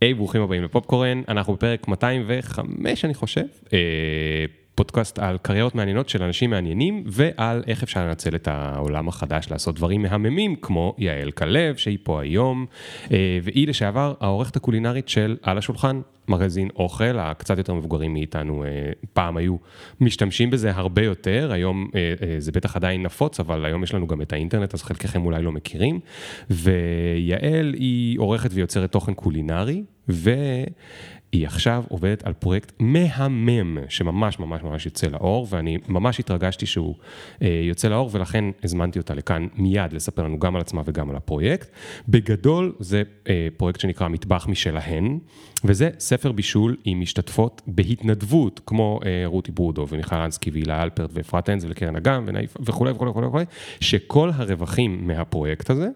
היי, ברוכים הבאים לפופקורן, אנחנו בפרק 205 אני חושב, אה, פודקאסט על קריירות מעניינות של אנשים מעניינים ועל איך אפשר לנצל את העולם החדש לעשות דברים מהממים כמו יעל כלב שהיא פה היום אה, והיא לשעבר העורכת הקולינרית של על השולחן, מגזין אוכל, הקצת יותר מבוגרים מאיתנו אה, פעם היו משתמשים בזה הרבה יותר, היום אה, אה, זה בטח עדיין נפוץ, אבל היום יש לנו גם את האינטרנט, אז חלקכם אולי לא מכירים. ויעל היא עורכת ויוצרת תוכן קולינרי, ו... היא עכשיו עובדת על פרויקט מהמם, שממש ממש ממש יוצא לאור, ואני ממש התרגשתי שהוא אה, יוצא לאור, ולכן הזמנתי אותה לכאן מיד לספר לנו גם על עצמה וגם על הפרויקט. בגדול זה אה, פרויקט שנקרא מטבח משלהן, וזה ספר בישול עם משתתפות בהתנדבות, כמו אה, רותי ברודו ומיכל אנסקי והילה אלפרט ואפרת אנז וקרן אגם וכולי וכולי וכולי, שכל הרווחים מהפרויקט הזה,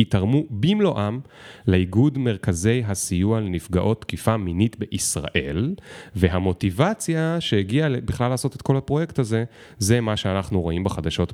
יתרמו במלואם לאיגוד מרכזי הסיוע לנפגעות תקיפה מינית בישראל, והמוטיבציה שהגיעה בכלל לעשות את כל הפרויקט הזה, זה מה שאנחנו רואים בחדשות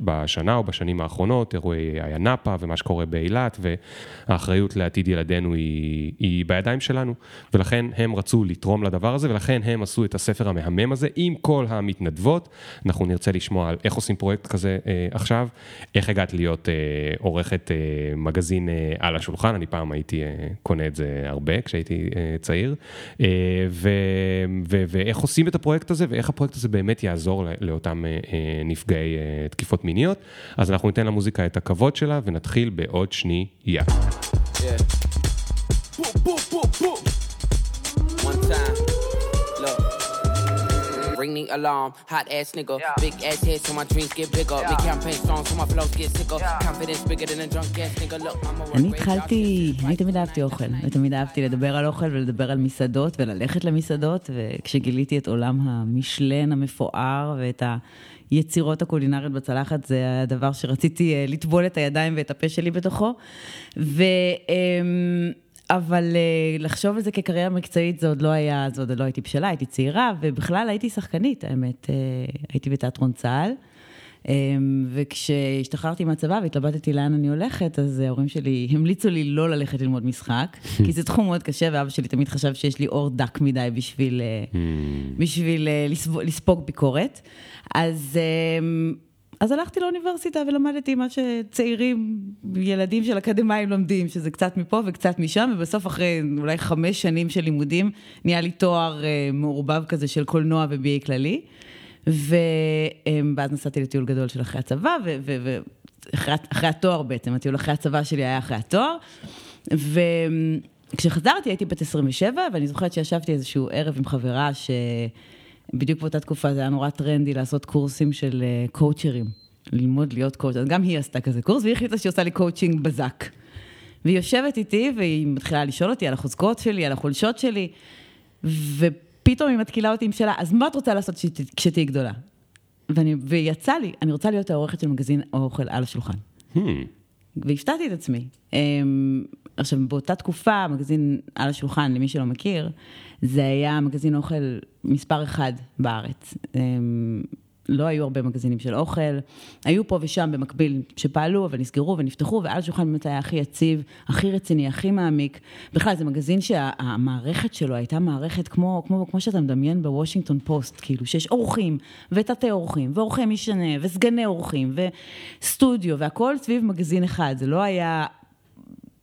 בשנה או בשנים האחרונות, אירועי איינפה ומה שקורה באילת, והאחריות לעתיד ילדינו היא, היא בידיים שלנו, ולכן הם רצו לתרום לדבר הזה, ולכן הם עשו את הספר המהמם הזה עם כל המתנדבות. אנחנו נרצה לשמוע על איך עושים פרויקט כזה אה, עכשיו, איך הגעת להיות אה, עורכת אה, מגזין אה, על השולחן, אני פעם הייתי אה, קונה את זה הרבה כשהייתי אה, צעיר, ו, ו, ואיך עושים את הפרויקט הזה ואיך הפרויקט הזה באמת יעזור לאותם נפגעי תקיפות מיניות. אז אנחנו ניתן למוזיקה את הכבוד שלה ונתחיל בעוד שנייה. Yeah. Ring the alarm. Hot ass nigga, yeah. big ass head so my dreams get bigger. Yeah. Me campaign strong so my flows get sicker. Yeah. Confidence bigger than a drunk ass nigga. Look, I'm a אני התחלתי, אני תמיד אהבתי אוכל, ותמיד אהבתי לדבר על אוכל ולדבר על מסעדות וללכת למסעדות, וכשגיליתי את עולם המשלן המפואר ואת ה... יצירות הקולינריות בצלחת, זה הדבר שרציתי אה, לטבול את הידיים ואת הפה שלי בתוכו. ו... אבל uh, לחשוב על זה כקריירה מקצועית, זה עוד לא היה, זה עוד לא הייתי בשלה, הייתי צעירה, ובכלל הייתי שחקנית, האמת. Uh, הייתי בתיאטרון צה"ל, um, וכשהשתחררתי מהצבא והתלבטתי לאן אני הולכת, אז ההורים שלי המליצו לי לא ללכת ללמוד משחק, כי זה תחום מאוד קשה, ואבא שלי תמיד חשב שיש לי אור דק מדי בשביל, uh, בשביל uh, לספוג ביקורת. אז... Um, אז הלכתי לאוניברסיטה ולמדתי מה שצעירים, ילדים של אקדמאים לומדים, שזה קצת מפה וקצת משם, ובסוף אחרי אולי חמש שנים של לימודים, נהיה לי תואר uh, מעורבב כזה של קולנוע ו-BA כללי. um, ואז נסעתי לטיול גדול של אחרי הצבא, ואחרי התואר בעצם, הטיול אחרי הצבא שלי היה אחרי התואר. וכשחזרתי הייתי בת 27, ואני זוכרת שישבתי איזשהו ערב עם חברה ש... בדיוק באותה תקופה זה היה נורא טרנדי לעשות קורסים של קואוצ'רים, אה, ללמוד להיות coach, אז גם היא עשתה כזה קורס, והיא החליטה שהיא עושה לי קואוצ'ינג בזק. והיא יושבת איתי, והיא מתחילה לשאול אותי על החוזקות שלי, על החולשות שלי, ופתאום היא מתקילה אותי עם שאלה, אז מה את רוצה לעשות כשתהיי גדולה? ואני, ויצא לי, אני רוצה להיות העורכת של מגזין אוכל על השולחן. Hmm. והפתעתי את עצמי. אמ, עכשיו, באותה תקופה, מגזין על השולחן, למי שלא מכיר, זה היה מגזין אוכל מספר אחד בארץ. אמ, לא היו הרבה מגזינים של אוכל, היו פה ושם במקביל שפעלו, אבל נסגרו ונפתחו, ועל השולחן באמת היה הכי יציב, הכי רציני, הכי מעמיק. בכלל, זה מגזין שהמערכת שלו הייתה מערכת כמו, כמו, כמו שאתה מדמיין בוושינגטון פוסט, כאילו, שיש אורחים, ותתי אורחים, ואורחי משנה, וסגני אורחים, וסטודיו, והכל סביב מגזין אחד, זה לא היה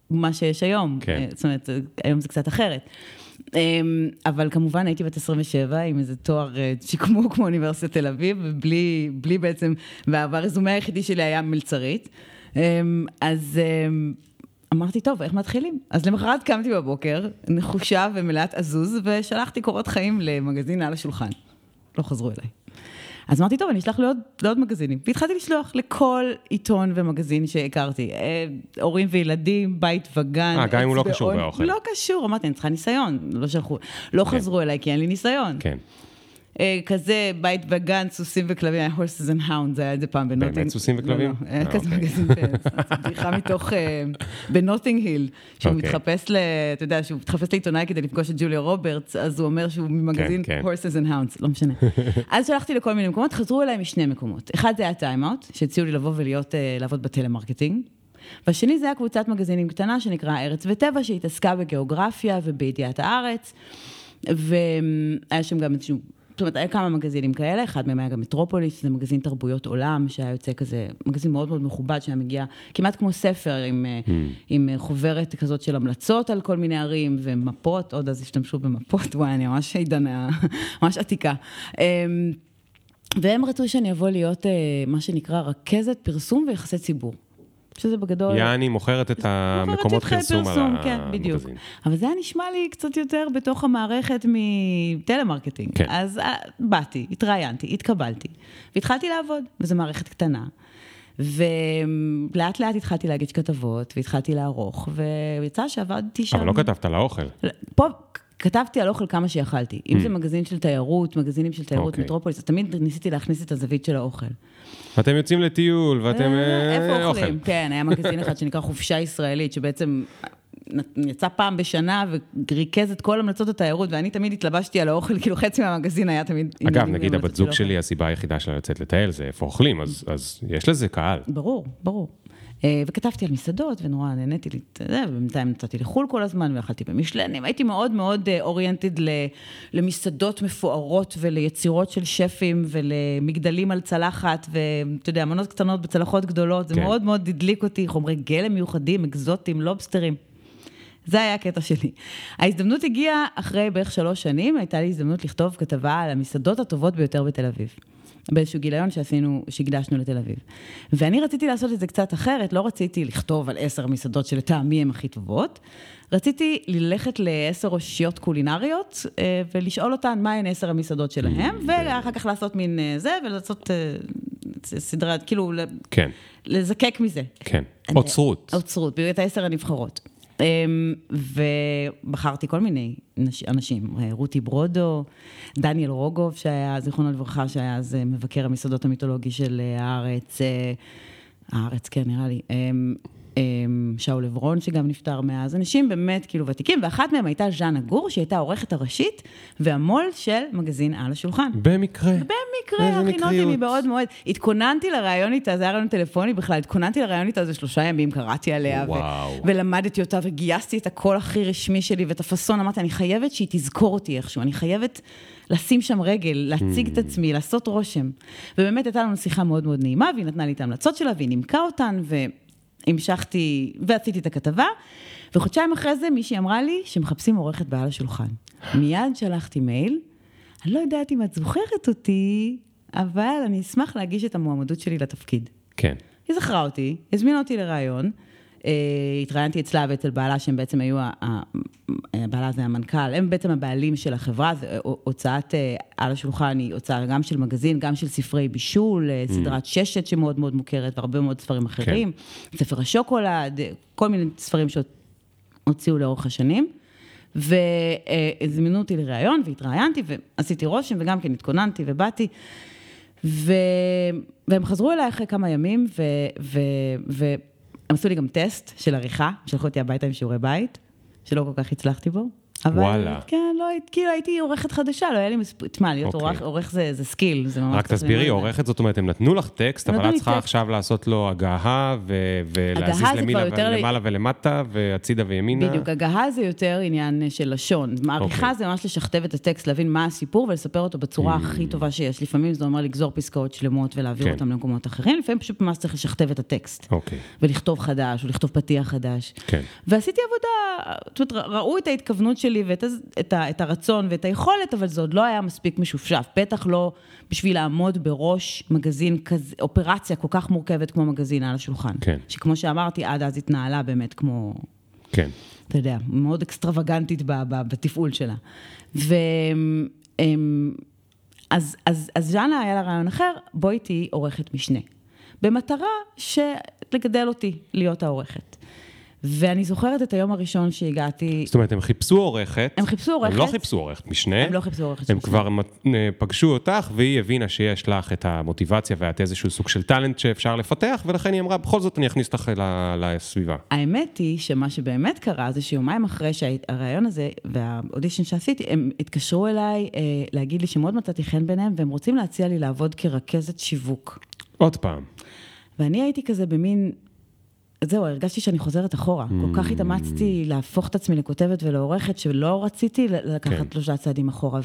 מה שיש היום. כן. זאת אומרת, היום זה קצת אחרת. אמ, אבל כמובן הייתי בת 27 עם איזה תואר אה, שיקמו כמו אוניברסיטת תל אביב, ובלי בלי בעצם, והרזומה היחידי שלי היה מלצרית. אמ, אז אמ, אמרתי, טוב, איך מתחילים? אז למחרת קמתי בבוקר, נחושה ומלאת עזוז, ושלחתי קורות חיים למגזין על השולחן. לא חזרו אליי. אז אמרתי, טוב, אני אשלח לעוד, לעוד מגזינים. והתחלתי לשלוח לכל עיתון ומגזין שהכרתי. אה, הורים וילדים, בית וגן. אה, גם אם הוא לא קשור באוכל. לא קשור, אמרתי, אני צריכה ניסיון. לא שלחו, לא כן. חזרו אליי כי אין לי ניסיון. כן. אה, כזה בית וגן, סוסים וכלבים, היה horses and hounds, היה את זה פעם בנוטינג. באמת סוסים וכלבים? לא, לא, היה כזה אוקיי. מגזין, בדיחה מתוך, אה, בנוטינג היל, שהוא אוקיי. מתחפש ל... אתה יודע, שהוא מתחפש לעיתונאי כדי לפגוש את ג'וליה רוברטס, אז הוא אומר שהוא ממגזין כן, כן. horses and hounds, לא משנה. אז שלחתי לכל מיני מקומות, חזרו אליי משני מקומות. אחד זה היה Time Out, שהציעו לי לבוא ולעבוד בטלמרקטינג. והשני זה היה קבוצת מגזינים קטנה שנקרא ארץ וטבע, שהתעסקה בגיאוגרפיה ובידיעת הארץ, והיה שם גם איזשהו זאת אומרת, היה כמה מגזינים כאלה, אחד מהם היה גם מטרופוליס, זה מגזין תרבויות עולם, שהיה יוצא כזה, מגזין מאוד מאוד מכובד, שהיה מגיע כמעט כמו ספר עם, mm. עם חוברת כזאת של המלצות על כל מיני ערים, ומפות, עוד אז השתמשו במפות, וואי, אני ממש עידנה, ממש עתיקה. אמ, והם רצו שאני אבוא להיות אה, מה שנקרא רכזת פרסום ויחסי ציבור. שזה בגדול... יעני מוכרת את המקומות פרסום על המגזין. כן, בדיוק. אבל זה היה נשמע לי קצת יותר בתוך המערכת מטלמרקטינג. כן. אז אה, באתי, התראיינתי, התקבלתי, והתחלתי לעבוד, וזו מערכת קטנה. ולאט לאט התחלתי להגיש כתבות, והתחלתי לערוך, ויצא שעבדתי שם... אבל לא כתבת על האוכל. פה כתבתי על אוכל כמה שיכלתי. אם זה mm. מגזין של תיירות, מגזינים של תיירות, okay. אוקיי. מטרופוליס, אז תמיד ניסיתי להכניס את הזווית של האוכל. ואתם יוצאים לטיול, ואתם... אה, איפה אוכלים? כן, היה מגזין אחד שנקרא חופשה ישראלית, שבעצם יצא פעם בשנה וריכז את כל המלצות התיירות, ואני תמיד התלבשתי על האוכל, כאילו חצי מהמגזין היה תמיד... אגב, נגיד הבת זוג שלי, הסיבה היחידה שלה לצאת לטייל זה איפה אוכלים, אז יש לזה קהל. ברור, ברור. אה, וכתבתי על מסעדות, ונורא נהניתי, ובינתיים נצאתי לחו"ל כל הזמן, ואכלתי במשלנים. הייתי מאוד מאוד אוריינטד למסעדות מפוארות וליצירות של שפים ולמגדלים על צלחת, ואתה יודע, מנות קטנות בצלחות גדולות, זה כן. מאוד מאוד הדליק אותי, חומרי גלם מיוחדים, אקזוטיים, לובסטרים. זה היה הקטע שלי. ההזדמנות הגיעה אחרי בערך שלוש שנים, הייתה לי הזדמנות לכתוב כתבה על המסעדות הטובות ביותר בתל אביב. באיזשהו גיליון שעשינו, שהקדשנו לתל אביב. ואני רציתי לעשות את זה קצת אחרת, לא רציתי לכתוב על עשר מסעדות שלטעמי הן הכי טובות, רציתי ללכת לעשר אושיות קולינריות אה, ולשאול אותן מהן עשר המסעדות שלהם, mm, ואחר כך לעשות מין אה, זה, ולעשות אה, סדרה, כאילו, כן. לזקק מזה. כן, אוצרות. אוצרות, את העשר הנבחרות. אמ, ובחרתי כל מיני אנשים, רותי ברודו, דניאל רוגוב, שהיה, זיכרונו לברכה, שהיה אז מבקר המסעדות המיתולוגי של הארץ, אה, הארץ, כן, נראה לי. אמ, שאול עברון שגם נפטר מאז, אנשים באמת כאילו ותיקים, ואחת מהם הייתה ז'אנה גור, שהייתה העורכת הראשית והמו"ל של מגזין על השולחן. במקרה. במקרה, הכינותי מבעוד מועד. התכוננתי לראיון איתה, זה היה רעיון טלפוני בכלל, התכוננתי לראיון איתה איזה שלושה ימים, קראתי עליה, ו- ולמדתי אותה, וגייסתי את הקול הכי רשמי שלי ואת הפאסון, אמרתי, אני חייבת שהיא תזכור אותי איכשהו, אני חייבת... לשים שם רגל, להציג את hmm. עצמי, לעשות רושם. ובאמת הייתה לנו שיחה מאוד מאוד נעימה, והיא נתנה לי את ההמלצות שלה, והיא נימקה אותן, ו... המשכתי ועשיתי את הכתבה, וחודשיים אחרי זה מישהי אמרה לי שמחפשים עורכת בעל השולחן. מיד שלחתי מייל, אני לא יודעת אם את זוכרת אותי, אבל אני אשמח להגיש את המועמדות שלי לתפקיד. כן. היא זכרה אותי, הזמינה אותי לראיון, התראיינתי אצלה ואצל בעלה, שהם בעצם היו, בעלה זה המנכ"ל, הם בעצם הבעלים של החברה, זה הוצאת אה, על השולחן היא הוצאה גם של מגזין, גם של ספרי בישול, אה, mm. סדרת ששת שמאוד מאוד מוכרת, והרבה מאוד ספרים אחרים, כן. ספר השוקולד, כל מיני ספרים שהוציאו לאורך השנים. והזמינו אותי לראיון, והתראיינתי, ועשיתי רושם, וגם כן התכוננתי ובאתי. ו... והם חזרו אליי אחרי כמה ימים, ו... ו... ו... הם עשו לי גם טסט של עריכה, שלחו אותי הביתה עם שיעורי בית, שלא כל כך הצלחתי בו. אבל, וואלה. כן, לא, כאילו הייתי עורכת חדשה, לא היה לי מספיק, תשמע, להיות אוקיי. עורך, עורך זה, זה skill, זה ממש... רק תסבירי, עורכת זאת אומרת, הם נתנו לך טקסט, אבל את צריכה עכשיו לעשות לו הגהה, ו- ולהזיז למעלה ולמטה, והצידה וימינה. בדיוק, הגהה זה יותר עניין של לשון. מעריכה אוקיי. זה ממש לשכתב את הטקסט, להבין מה הסיפור ולספר אותו בצורה mm. הכי טובה שיש. לפעמים זה אומר לגזור פסקאות שלמות ולהעביר כן. אותן למקומות אחרים, לפעמים פשוט ממש צריך לשכתב את הטקסט. אוקיי. ולכתוב חדש, או לכתוב פתיח חדש. כן. ועשיתי עבודה, זאת אומרת, ראו את ההתכוונות שלי ואת את, ה, את הרצון ואת היכולת, אבל זה עוד לא היה מספיק משופשף. בטח לא בשביל לעמוד בראש מגזין כזה, אופרציה כל כך מורכבת כמו מגזין על השולחן. כן. שכמו שאמרתי, עד אז התנהלה באמת כמו... כן. אתה יודע, מאוד אקסטרווגנטית ב, ב, בתפעול שלה. ו... אז, אז, אז ז'אנה היה לה רעיון אחר, בואי תהיי עורכת משנה. במטרה לגדל אותי להיות העורכת. ואני זוכרת את היום הראשון שהגעתי... זאת אומרת, הם חיפשו עורכת. הם חיפשו עורכת. הם לא חיפשו עורכת משנה. הם לא חיפשו עורכת משנה. הם כבר אה, פגשו אותך, והיא הבינה שיש לך את המוטיבציה ואת איזשהו סוג של טאלנט שאפשר לפתח, ולכן היא אמרה, בכל זאת אני אכניס אותך לסביבה. האמת היא שמה שבאמת קרה זה שיומיים אחרי שהרעיון הזה והאודישן שעשיתי, הם התקשרו אליי אה, להגיד לי שמאוד מצאתי חן ביניהם, והם רוצים להציע לי לעבוד כרכזת שיווק. עוד פעם. ואני הייתי כזה במין זהו, הרגשתי שאני חוזרת אחורה. Mm. כל כך התאמצתי להפוך את עצמי לכותבת ולעורכת, שלא רציתי לקחת כן. שלושה צעדים אחורה.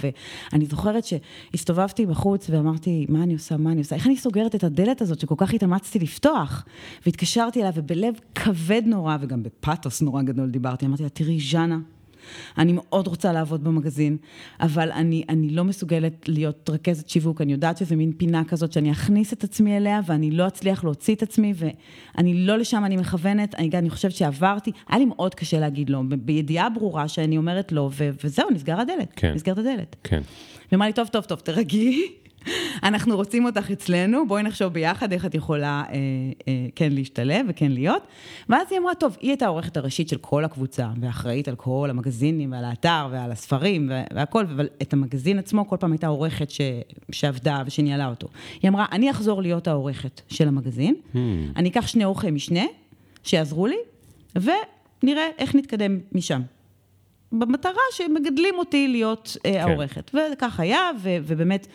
ואני זוכרת שהסתובבתי בחוץ ואמרתי, מה אני עושה, מה אני עושה? איך אני סוגרת את הדלת הזאת שכל כך התאמצתי לפתוח? והתקשרתי אליה, ובלב כבד נורא, וגם בפאתוס נורא גדול דיברתי, אמרתי לה, תראי, ז'אנה, אני מאוד רוצה לעבוד במגזין, אבל אני, אני לא מסוגלת להיות רכזת שיווק, אני יודעת שזה מין פינה כזאת שאני אכניס את עצמי אליה, ואני לא אצליח להוציא את עצמי, ואני לא לשם אני מכוונת, אני, אני חושבת שעברתי, היה לי מאוד קשה להגיד לא, בידיעה ברורה שאני אומרת לא, ו, וזהו, נסגר הדלת, כן. נסגרת הדלת. כן. ואמר לי, טוב, טוב, טוב, תרגי. אנחנו רוצים אותך אצלנו, בואי נחשוב ביחד איך את יכולה אה, אה, כן להשתלב וכן להיות. ואז היא אמרה, טוב, היא הייתה העורכת הראשית של כל הקבוצה, ואחראית על כל המגזינים ועל האתר ועל הספרים והכל, אבל את המגזין עצמו כל פעם הייתה עורכת ש, שעבדה ושניהלה אותו. היא אמרה, אני אחזור להיות העורכת של המגזין, hmm. אני אקח שני עורכי משנה שיעזרו לי, ונראה איך נתקדם משם. במטרה שמגדלים אותי להיות אה, כן. העורכת. וכך היה, ו, ובאמת...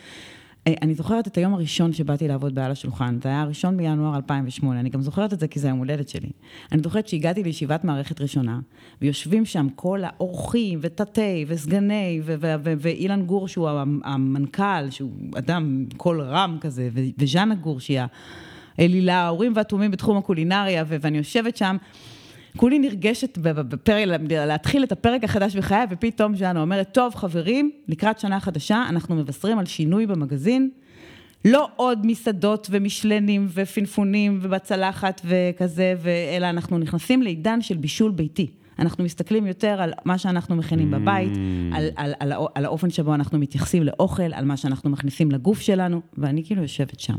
אה, אני זוכרת את היום הראשון שבאתי לעבוד בעל השולחן, זה היה הראשון בינואר 2008, אני גם זוכרת את זה כי זה היום הולדת שלי. אני זוכרת שהגעתי לישיבת מערכת ראשונה, ויושבים שם כל האורחים, ותתי, וסגני, ואילן גור שהוא המנכ"ל, שהוא אדם קול רם כזה, וז'אנה גור שהיא האלילה, ההורים והתאומים בתחום הקולינריה, ואני יושבת שם. כולי נרגשת בפרק, להתחיל את הפרק החדש בחיי, ופתאום ז'אנה אומרת, טוב חברים, לקראת שנה חדשה, אנחנו מבשרים על שינוי במגזין. לא עוד מסעדות ומשלנים ופינפונים ובצלחת וכזה, אלא אנחנו נכנסים לעידן של בישול ביתי. אנחנו מסתכלים יותר על מה שאנחנו מכינים בבית, mm. על, על, על, על האופן שבו אנחנו מתייחסים לאוכל, על מה שאנחנו מכניסים לגוף שלנו, ואני כאילו יושבת שם,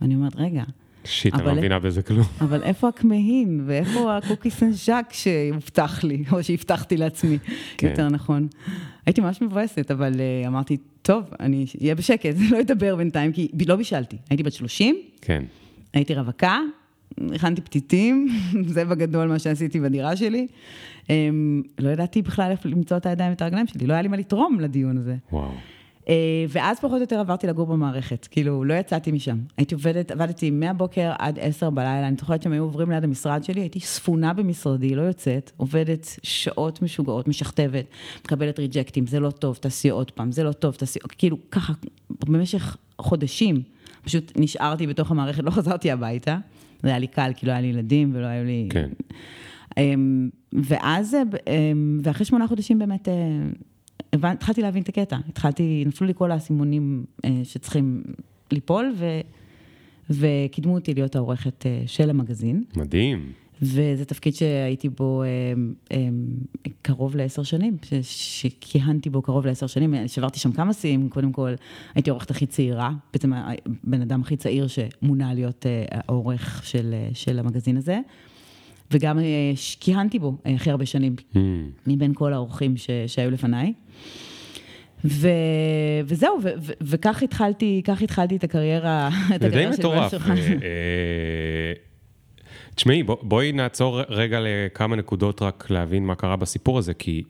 ואני אומרת, רגע, שיט, אני לא מבינה בזה כלום. אבל איפה הכמהין, ואיפה הקוקי סן ז'אק שהובטח לי, או שהבטחתי לעצמי, כן. יותר נכון. הייתי ממש מבואסת, אבל uh, אמרתי, טוב, אני אהיה בשקט, לא אדבר בינתיים, כי לא בישלתי. הייתי בת 30, כן. הייתי רווקה, הכנתי פתיתים, זה בגדול מה שעשיתי בדירה שלי. Um, לא ידעתי בכלל איפה למצוא את הידיים ואת הרגליים שלי, לא היה לי מה לתרום לדיון הזה. וואו. אה, ואז פחות או יותר עברתי לגור במערכת, כאילו, לא יצאתי משם. הייתי עובדת, עבדתי מהבוקר עד עשר בלילה, אני זוכרת שהם היו עוברים ליד המשרד שלי, הייתי ספונה במשרדי, לא יוצאת, עובדת שעות משוגעות, משכתבת, מקבלת ריג'קטים, זה לא טוב, תעשי עוד פעם, זה לא טוב, תעשי, כאילו, ככה, במשך חודשים, פשוט נשארתי בתוך המערכת, לא חזרתי הביתה. זה היה לי קל, כי לא היה לי ילדים ולא היו לי... כן. אמ, ואז, אמ, ואחרי שמונה חודשים באמת אה, התחלתי להבין את הקטע, התחלתי, נפלו לי כל האסימונים אה, שצריכים ליפול, ו, וקידמו אותי להיות העורכת אה, של המגזין. מדהים. וזה תפקיד שהייתי בו אה, קרוב לעשר שנים, ש, שכיהנתי בו קרוב לעשר שנים, שברתי שם כמה שיאים, קודם כל הייתי העורכת הכי צעירה, בעצם הבן אדם הכי צעיר שמונה להיות העורך של, של המגזין הזה. וגם אה, כיהנתי בו אה, הכי הרבה שנים, mm. מבין כל האורחים ש, שהיו לפניי. ו, וזהו, ו, ו, וכך התחלתי, כך התחלתי את הקריירה, את הקריירה של מטורף. שלך. אה, תשמעי, בוא, בואי נעצור רגע לכמה נקודות רק להבין מה קרה בסיפור הזה, כי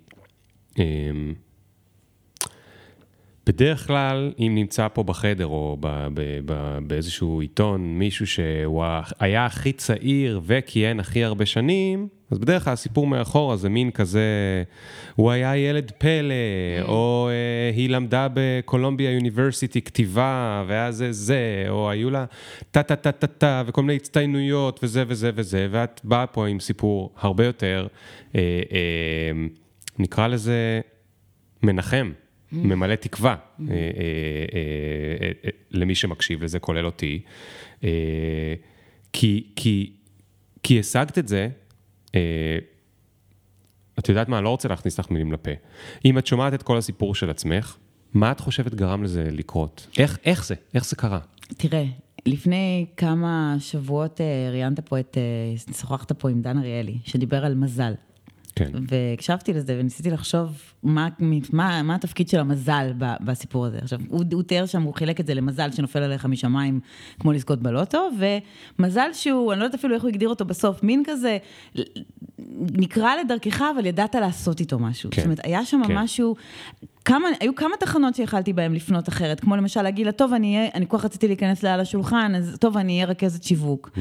בדרך כלל, אם נמצא פה בחדר או ב, ב, ב, באיזשהו עיתון מישהו שהוא היה הכי צעיר וכיהן הכי הרבה שנים, אז בדרך כלל הסיפור מאחורה זה מין כזה, הוא היה ילד פלא. או uh, היא למדה בקולומביה יוניברסיטי כתיבה, ואז זה זה, או היו לה טה-טה-טה-טה-טה, וכל מיני הצטיינויות, וזה וזה וזה, ואת באה פה עם סיפור הרבה יותר, uh, uh, נקרא לזה מנחם. ממלא תקווה אה, אה, אה, למי שמקשיב לזה, כולל אותי. כי, כי, כי השגת את זה, את יודעת מה, אני לא רוצה להכניס לך מילים לפה. אם את שומעת את כל הסיפור של עצמך, מה את חושבת גרם לזה לקרות? איך, איך זה? איך זה קרה? תראה, לפני כמה שבועות ראיינת פה את, שוחחת פה עם דן אריאלי, שדיבר על מזל. כן. והקשבתי לזה וניסיתי לחשוב מה, מה, מה התפקיד של המזל בסיפור הזה. עכשיו, הוא, הוא תיאר שם, הוא חילק את זה למזל שנופל עליך משמיים, כמו לזכות בלוטו, ומזל שהוא, אני לא יודעת אפילו איך הוא הגדיר אותו בסוף, מין כזה, נקרא לדרכך, אבל ידעת לעשות איתו משהו. כן. זאת אומרת, היה שם כן. משהו, כמה, היו כמה תחנות שיכלתי בהן לפנות אחרת, כמו למשל להגיד לה, טוב, אני אהיה, אני כל כך רציתי להיכנס לה על השולחן, אז טוב, אני אהיה רכזת שיווק. Mm.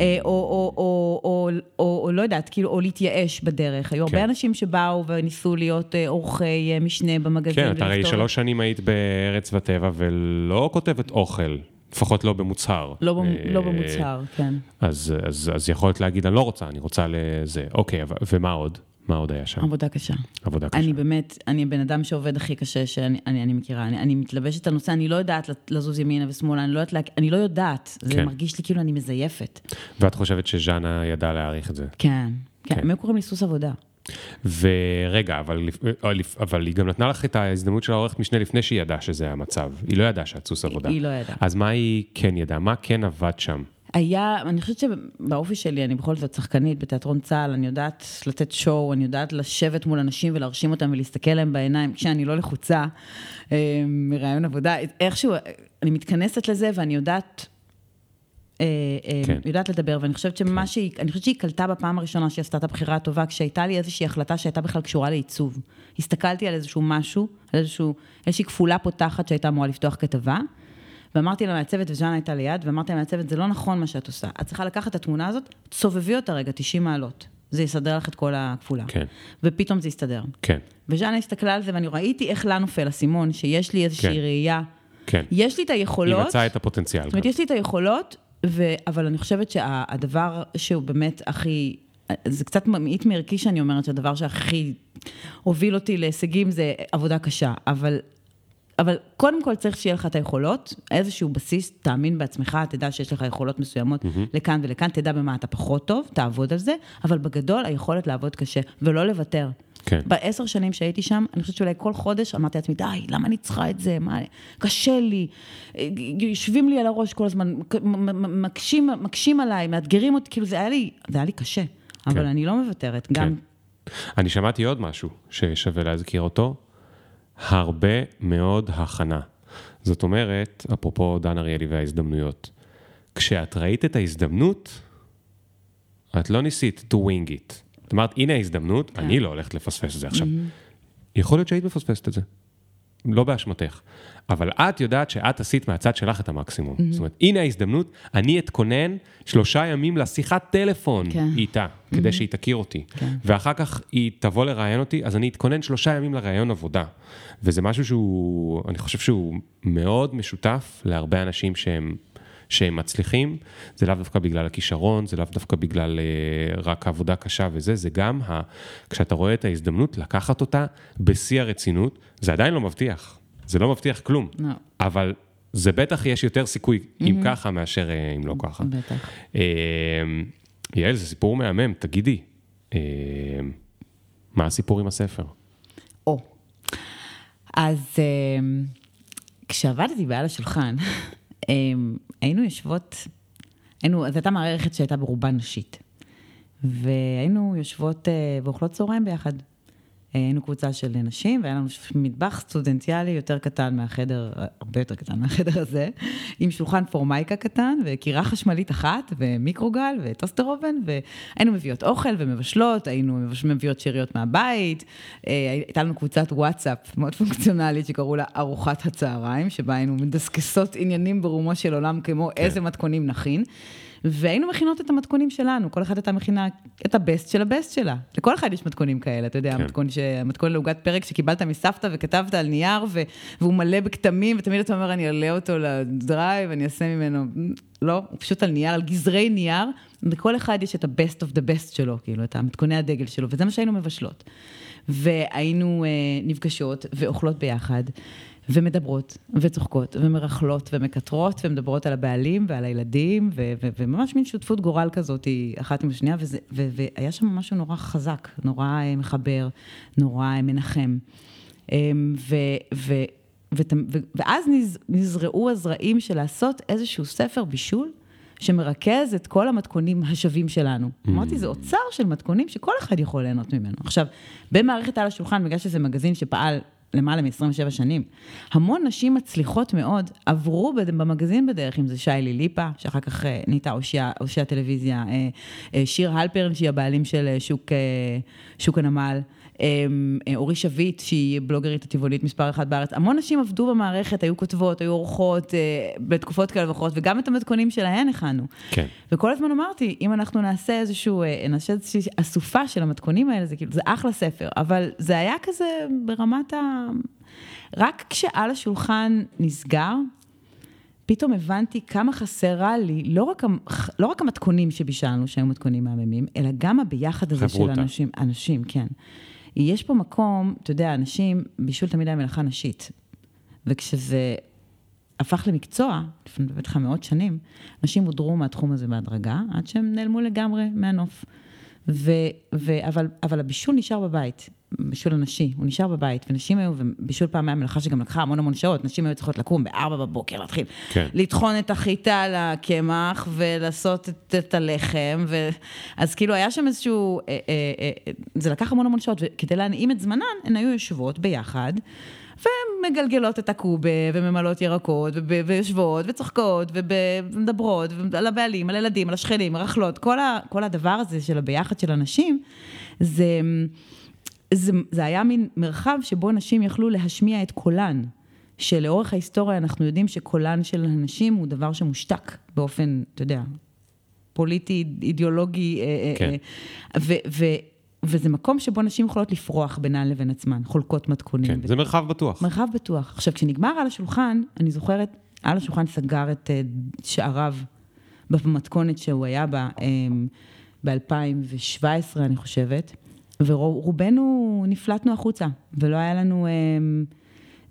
אה, או, או, או, או, או, או לא יודעת, כאילו, או להתייאש בדרך. היו כן. הרבה אנשים שבאו וניסו להיות אה, עורכי אה, משנה במגזין. כן, את הרי שלוש שנים היית בארץ וטבע ולא כותבת אוכל. לפחות לא במוצהר. לא, לא במוצהר, כן. אז, אז, אז יכולת להגיד, אני לא רוצה, אני רוצה לזה. אוקיי, ומה עוד? מה עוד היה שם? עבודה קשה. עבודה קשה. אני באמת, אני בן אדם שעובד הכי קשה שאני אני, אני מכירה. אני, אני מתלבשת את הנושא, אני לא יודעת לזוז ימינה ושמאלה, אני לא יודעת, אני לא יודעת. כן. זה מרגיש לי כאילו אני מזייפת. ואת חושבת שז'אנה ידעה להעריך את זה? כן, כן. כן. הם קוראים לי סוס עבודה. ורגע, אבל, אבל היא גם נתנה לך את ההזדמנות של העורכת משנה לפני שהיא ידעה שזה המצב. היא לא ידעה שאת סוס עבודה. היא לא ידעה. אז מה היא כן ידעה? מה כן עבד שם? היה, אני חושבת שבאופי שלי, אני בכל זאת שחקנית בתיאטרון צה"ל, אני יודעת לתת שואו, אני יודעת לשבת מול אנשים ולהרשים אותם ולהסתכל להם בעיניים, כשאני לא לחוצה אה, מרעיון עבודה. איכשהו, אני מתכנסת לזה ואני יודעת... אה, אה, כן. יודעת לדבר, ואני חושבת שמה כן. שהיא, אני חושבת שהיא קלטה בפעם הראשונה שהיא עשתה את הבחירה הטובה, כשהייתה לי איזושהי החלטה שהייתה בכלל קשורה לעיצוב. הסתכלתי על איזשהו משהו, על איזשהו, איזושהי כפולה פותחת שהייתה אמורה לפתוח כתבה, ואמרתי למעצבת, וז'אנה הייתה ליד, ואמרתי למעצבת, זה לא נכון מה שאת עושה. את צריכה לקחת את התמונה הזאת, תסובבי אותה רגע, 90 מעלות. זה יסדר לך את כל הכפולה. כן. ופתאום זה יסתדר. כן. וז'אנה הסתכלה על זה, ואני ראיתי איך לה נופל אסימון, שיש לי איזושהי כן. ראייה. כן. יש לי את היכולות. היא מצאה את הפוטנציאל. זאת אומרת, יש לי את היכולות, ו... אבל אני חושבת שהדבר שהוא באמת הכי... זה קצת ממעיט מערכי שאני אומרת שהדבר שהכי הוביל אותי להישגים זה עבודה קשה, אבל אבל קודם כל צריך שיהיה לך את היכולות, איזשהו בסיס, תאמין בעצמך, תדע שיש לך יכולות מסוימות mm-hmm. לכאן ולכאן, תדע במה אתה פחות טוב, תעבוד על זה, אבל בגדול היכולת לעבוד קשה ולא לוותר. כן. בעשר שנים שהייתי שם, אני חושבת שאולי כל חודש אמרתי לעצמי, די, למה אני צריכה את זה? מה, קשה לי, יושבים לי על הראש כל הזמן, מקשים, מקשים עליי, מאתגרים אותי, כאילו זה היה לי, זה היה לי קשה, כן. אבל אני לא מוותרת, גם... כן. אני שמעתי עוד משהו ששווה להזכיר אותו, הרבה מאוד הכנה. זאת אומרת, אפרופו דן אריאלי וההזדמנויות, כשאת ראית את ההזדמנות, את לא ניסית to wing it. זאת אומרת, הנה ההזדמנות, כן. אני לא הולכת לפספס את זה עכשיו. Mm-hmm. יכול להיות שהיית מפספסת את זה. לא באשמתך. אבל את יודעת שאת עשית מהצד שלך את המקסימום. Mm-hmm. זאת אומרת, הנה ההזדמנות, אני אתכונן שלושה ימים לשיחת טלפון כן. איתה, mm-hmm. כדי שהיא תכיר אותי. כן. ואחר כך היא תבוא לראיין אותי, אז אני אתכונן שלושה ימים לראיון עבודה. וזה משהו שהוא, אני חושב שהוא מאוד משותף להרבה אנשים שהם... שהם מצליחים, זה לאו דווקא בגלל הכישרון, זה לאו דווקא בגלל uh, רק עבודה קשה וזה, זה גם ה... כשאתה רואה את ההזדמנות לקחת אותה בשיא הרצינות, זה עדיין לא מבטיח. זה לא מבטיח כלום. No. אבל זה בטח יש יותר סיכוי mm-hmm. אם ככה מאשר uh, אם לא ככה. בטח. Uh, יעל, זה סיפור מהמם, תגידי, uh, מה הסיפור עם הספר? או, oh. אז uh, כשעבדתי בעל השולחן, היינו יושבות, היינו, זו הייתה מערכת שהייתה ברובה נשית, והיינו יושבות uh, ואוכלות צהריים ביחד. היינו קבוצה של נשים, והיה לנו מטבח סטודנטיאלי יותר קטן מהחדר, הרבה יותר קטן מהחדר הזה, עם שולחן פורמייקה קטן, וקירה חשמלית אחת, ומיקרוגל, וטוסטר אובן, והיינו מביאות אוכל ומבשלות, היינו מביאות שאריות מהבית, אה, הייתה לנו קבוצת וואטסאפ מאוד פונקציונלית שקראו לה ארוחת הצהריים, שבה היינו מדסקסות עניינים ברומו של עולם, כמו כן. איזה מתכונים נכין. והיינו מכינות את המתכונים שלנו, כל אחת הייתה מכינה את ה best של ה best שלה. לכל אחד יש מתכונים כאלה, אתה יודע, כן. המתכון, ש... המתכון לעוגת פרג שקיבלת מסבתא וכתבת על נייר, ו... והוא מלא בכתמים, ותמיד אתה אומר, אני אעלה אותו ל Drive, אני אעשה ממנו, לא, הוא פשוט על נייר, על גזרי נייר, לכל אחד יש את ה-best of the best שלו, כאילו, את המתכוני הדגל שלו, וזה מה שהיינו מבשלות. והיינו אה, נפגשות ואוכלות ביחד. ומדברות, וצוחקות, ומרכלות, ומקטרות, ומדברות על הבעלים ועל הילדים, ו- ו- וממש מין שותפות גורל כזאת אחת עם השנייה, וזה, ו- והיה שם משהו נורא חזק, נורא אה, מחבר, נורא אה, מנחם. אמ, ו- ו- ו- ואז נז- נזרעו הזרעים של לעשות איזשהו ספר בישול. שמרכז את כל המתכונים השווים שלנו. Mm. אמרתי, זה אוצר של מתכונים שכל אחד יכול ליהנות ממנו. עכשיו, במערכת על השולחן, בגלל שזה מגזין שפעל למעלה מ-27 שנים. המון נשים מצליחות מאוד עברו במגזין בדרך, אם זה שיילי ליפה, שאחר כך אה, נהייתה אושי הטלוויזיה, אה, אה, שיר הלפרן, שהיא הבעלים של שוק, שוק הנמל. אמ, אורי שביט, שהיא בלוגרית הטבעונית מספר אחת בארץ, המון נשים עבדו במערכת, היו כותבות, היו עורכות בתקופות כאלה ואחרות, וגם את המתכונים שלהן הכנו. כן. וכל הזמן אמרתי, אם אנחנו נעשה איזשהו, נעשה איזושהי אסופה של המתכונים האלה, זה כאילו, זה אחלה ספר, אבל זה היה כזה ברמת ה... רק כשעל השולחן נסגר, פתאום הבנתי כמה חסרה לי, לא רק, לא רק המתכונים שבישלנו, שהיו מתכונים מהממים, אלא גם הביחד הזה. של אנשים, אנשים, כן. יש פה מקום, אתה יודע, אנשים, בישול תמיד היה מלאכה נשית. וכשזה הפך למקצוע, לפני בטח מאות שנים, אנשים הודרו מהתחום הזה בהדרגה, עד שהם נעלמו לגמרי מהנוף. ו, ו, אבל, אבל הבישול נשאר בבית. בישול הנשי, הוא נשאר בבית, ונשים היו, ובישול פעם היה מלאכה שגם לקחה המון המון שעות, נשים היו צריכות לקום בארבע בבוקר, להתחיל כן. לטחון את החיטה על הקמח, ולעשות את, את הלחם, ו... אז כאילו היה שם איזשהו, אה, אה, אה, זה לקח המון המון שעות, וכדי להנעים את זמנן, הן היו יושבות ביחד. ומגלגלות את הקובה, וממלאות ירקות, ויושבות, וצוחקות, ומדברות, על הבעלים, על הילדים, על השכנים, רכלות, כל, ה, כל הדבר הזה של הביחד של הנשים, זה... זה, זה היה מין מרחב שבו נשים יכלו להשמיע את קולן, שלאורך ההיסטוריה אנחנו יודעים שקולן של הנשים הוא דבר שמושתק באופן, אתה יודע, פוליטי, אידיאולוגי, אה, אה, כן. ו, ו, וזה מקום שבו נשים יכולות לפרוח בינן לבין עצמן, חולקות מתכונים. כן, ו... זה מרחב בטוח. מרחב בטוח. עכשיו, כשנגמר על השולחן, אני זוכרת, על השולחן סגר את אה, שעריו במתכונת שהוא היה בה ב-2017, אני חושבת. ורובנו נפלטנו החוצה, ולא היה לנו, הם,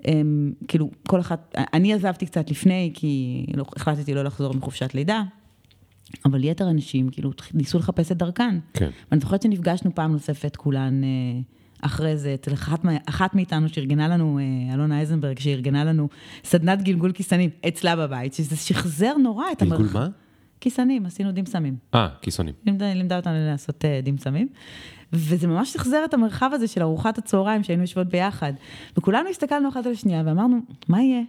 הם, כאילו, כל אחת, אני עזבתי קצת לפני, כי לא, החלטתי לא לחזור מחופשת לידה, אבל יתר אנשים, כאילו, ניסו לחפש את דרכן. כן. ואני זוכרת שנפגשנו פעם נוספת, כולן... אה, אחרי זה, אצל אחת, אחת מאיתנו שארגנה לנו, אה, אלונה אייזנברג, שארגנה לנו סדנת גלגול כיסנים אצלה בבית, שזה שחזר נורא את המרחב. גלגול מה? כיסנים, עשינו דים סמים. אה, כיסונים. לימדה, לימדה אותנו לעשות דים סמים. וזה ממש שחזר את המרחב הזה של ארוחת הצהריים שהיינו יושבות ביחד. וכולנו הסתכלנו אחת על השנייה ואמרנו, מה יהיה?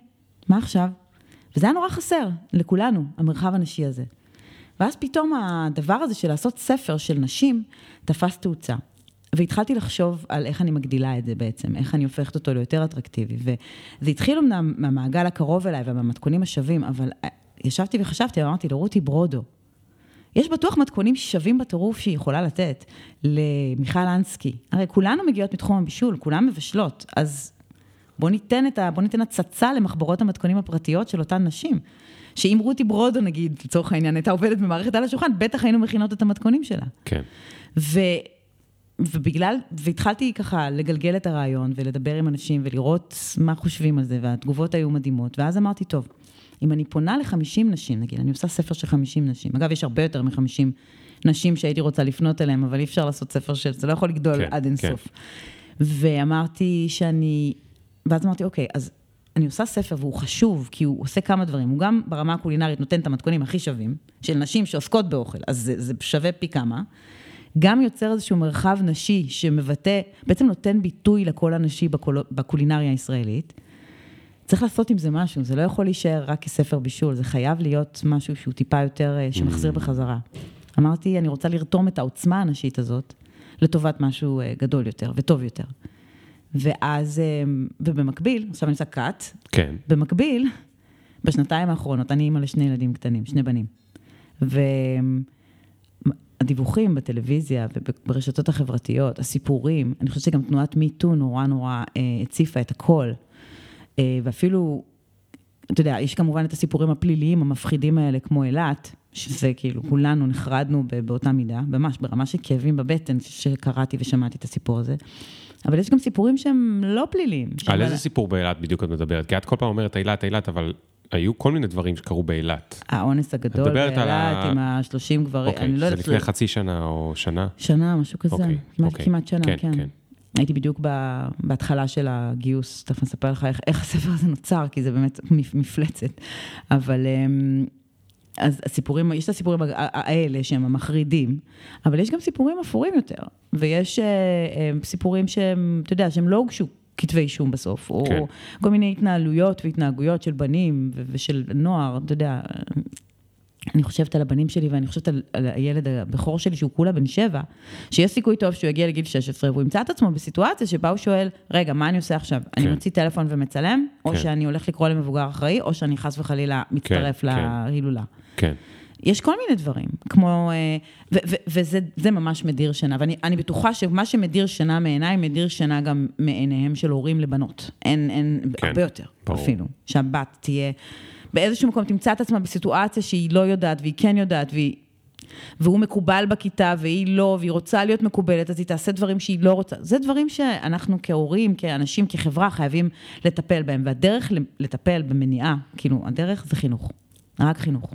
מה עכשיו? וזה היה נורא חסר לכולנו, המרחב הנשי הזה. ואז פתאום הדבר הזה של לעשות ספר של נשים תפס תאוצה. והתחלתי לחשוב על איך אני מגדילה את זה בעצם, איך אני הופכת אותו ליותר אטרקטיבי. וזה התחיל אמנם מהמעגל הקרוב אליי ומהמתכונים השווים, אבל ישבתי וחשבתי, אמרתי לרותי ברודו, יש בטוח מתכונים שווים בטירוף שהיא יכולה לתת למיכל אנסקי. הרי כולנו מגיעות מתחום הבישול, כולן מבשלות, אז בוא ניתן, ה, בוא ניתן הצצה למחברות המתכונים הפרטיות של אותן נשים. שאם רותי ברודו, נגיד, לצורך העניין, הייתה עובדת במערכת על השולחן, בטח היינו מכינות את המתכונים שלה. כן. ו... ובגלל, והתחלתי ככה לגלגל את הרעיון ולדבר עם אנשים ולראות מה חושבים על זה, והתגובות היו מדהימות, ואז אמרתי, טוב, אם אני פונה ל-50 נשים, נגיד, אני עושה ספר של 50 נשים, אגב, יש הרבה יותר מ-50 נשים שהייתי רוצה לפנות אליהן, אבל אי אפשר לעשות ספר של, זה לא יכול לגדול כן, עד אינסוף. כן. ואמרתי שאני, ואז אמרתי, אוקיי, אז אני עושה ספר והוא חשוב, כי הוא עושה כמה דברים. הוא גם ברמה הקולינרית נותן את המתכונים הכי שווים, של נשים שעוסקות באוכל, אז זה, זה שווה פי כמה. גם יוצר איזשהו מרחב נשי שמבטא, בעצם נותן ביטוי לקול הנשי בקול, בקולינריה הישראלית. צריך לעשות עם זה משהו, זה לא יכול להישאר רק כספר בישול, זה חייב להיות משהו שהוא טיפה יותר, אה, שמחזיר mm. בחזרה. אמרתי, אני רוצה לרתום את העוצמה הנשית הזאת לטובת משהו אה, גדול יותר וטוב יותר. ואז, אה, ובמקביל, עכשיו אני עושה קאט, כן. במקביל, בשנתיים האחרונות, אני אימא לשני ילדים קטנים, שני בנים. והדיווחים בטלוויזיה וברשתות החברתיות, הסיפורים, אני חושבת שגם תנועת מיטו נורא נורא הציפה את הכל. אה, ואפילו, אתה יודע, יש כמובן את הסיפורים הפליליים המפחידים האלה, כמו אילת, שזה כאילו, כולנו נחרדנו באותה מידה, ממש ברמה של כאבים בבטן, שקראתי ושמעתי את הסיפור הזה. אבל יש גם סיפורים שהם לא פליליים. על איזה סיפור באילת בדיוק את מדברת? כי את כל פעם אומרת אילת, אילת, אבל היו כל מיני דברים שקרו באילת. האונס הגדול באילת ה... עם ה-30 גברים, אוקיי, אני לא יודעת... זה לפני חצי שנה או שנה? שנה, משהו כזה. אוקיי, כמעט, אוקיי. כמעט שנה, כן. כן. כן. הייתי בדיוק בהתחלה של הגיוס, תכף אספר לך איך, איך הספר הזה נוצר, כי זה באמת מפלצת. אבל אמ, אז הסיפורים, יש את הסיפורים האלה שהם המחרידים, אבל יש גם סיפורים אפורים יותר, ויש אה, אה, סיפורים שהם, אתה יודע, שהם לא הוגשו כתבי אישום בסוף, או כן. כל מיני התנהלויות והתנהגויות של בנים ושל נוער, אתה יודע, אני חושבת על הבנים שלי ואני חושבת על, על הילד הבכור שלי שהוא כולה בן שבע, שיש סיכוי טוב שהוא יגיע לגיל 16 והוא ימצא את עצמו בסיטואציה שבה הוא שואל, רגע, מה אני עושה עכשיו? כן. אני מוציא טלפון ומצלם, או כן. שאני הולך לקרוא למבוגר אחראי, או שאני חס וחלילה מצטרף כן, כן. להילולה. כן. יש כל מיני דברים, כמו, אה, ו, ו, וזה ממש מדיר שינה, ואני בטוחה שמה שמדיר שינה מעיניי, מדיר שינה גם מעיניהם של הורים לבנות. אין, אין, כן, הרבה יותר, ברור. אפילו. שהבת תהיה, באיזשהו מקום תמצא את עצמה בסיטואציה שהיא לא יודעת, והיא כן יודעת, והיא... והוא מקובל בכיתה והיא לא, והיא רוצה להיות מקובלת, אז היא תעשה דברים שהיא לא רוצה. זה דברים שאנחנו כהורים, כאנשים, כחברה, חייבים לטפל בהם. והדרך לטפל במניעה, כאילו, הדרך זה חינוך. רק חינוך.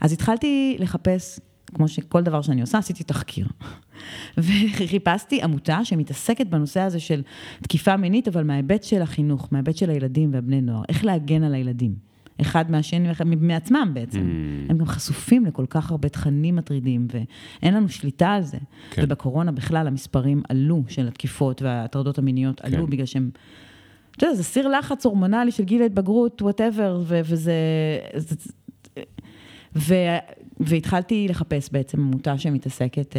אז התחלתי לחפש, כמו שכל דבר שאני עושה, עשיתי תחקיר. וחיפשתי עמותה שמתעסקת בנושא הזה של תקיפה מינית, אבל מההיבט של החינוך, מההיבט של הילדים והבני נוער, איך להגן על הילדים. אחד מהשני, מעצמם בעצם. Mm. הם גם חשופים לכל כך הרבה תכנים מטרידים, ואין לנו שליטה על זה. כן. ובקורונה בכלל המספרים עלו של התקיפות וההטרדות המיניות כן. עלו בגלל שהם... אתה יודע, זה סיר לחץ הורמונלי של גיל ההתבגרות, whatever, וזה... זה, ו, והתחלתי לחפש בעצם עמותה שמתעסקת uh,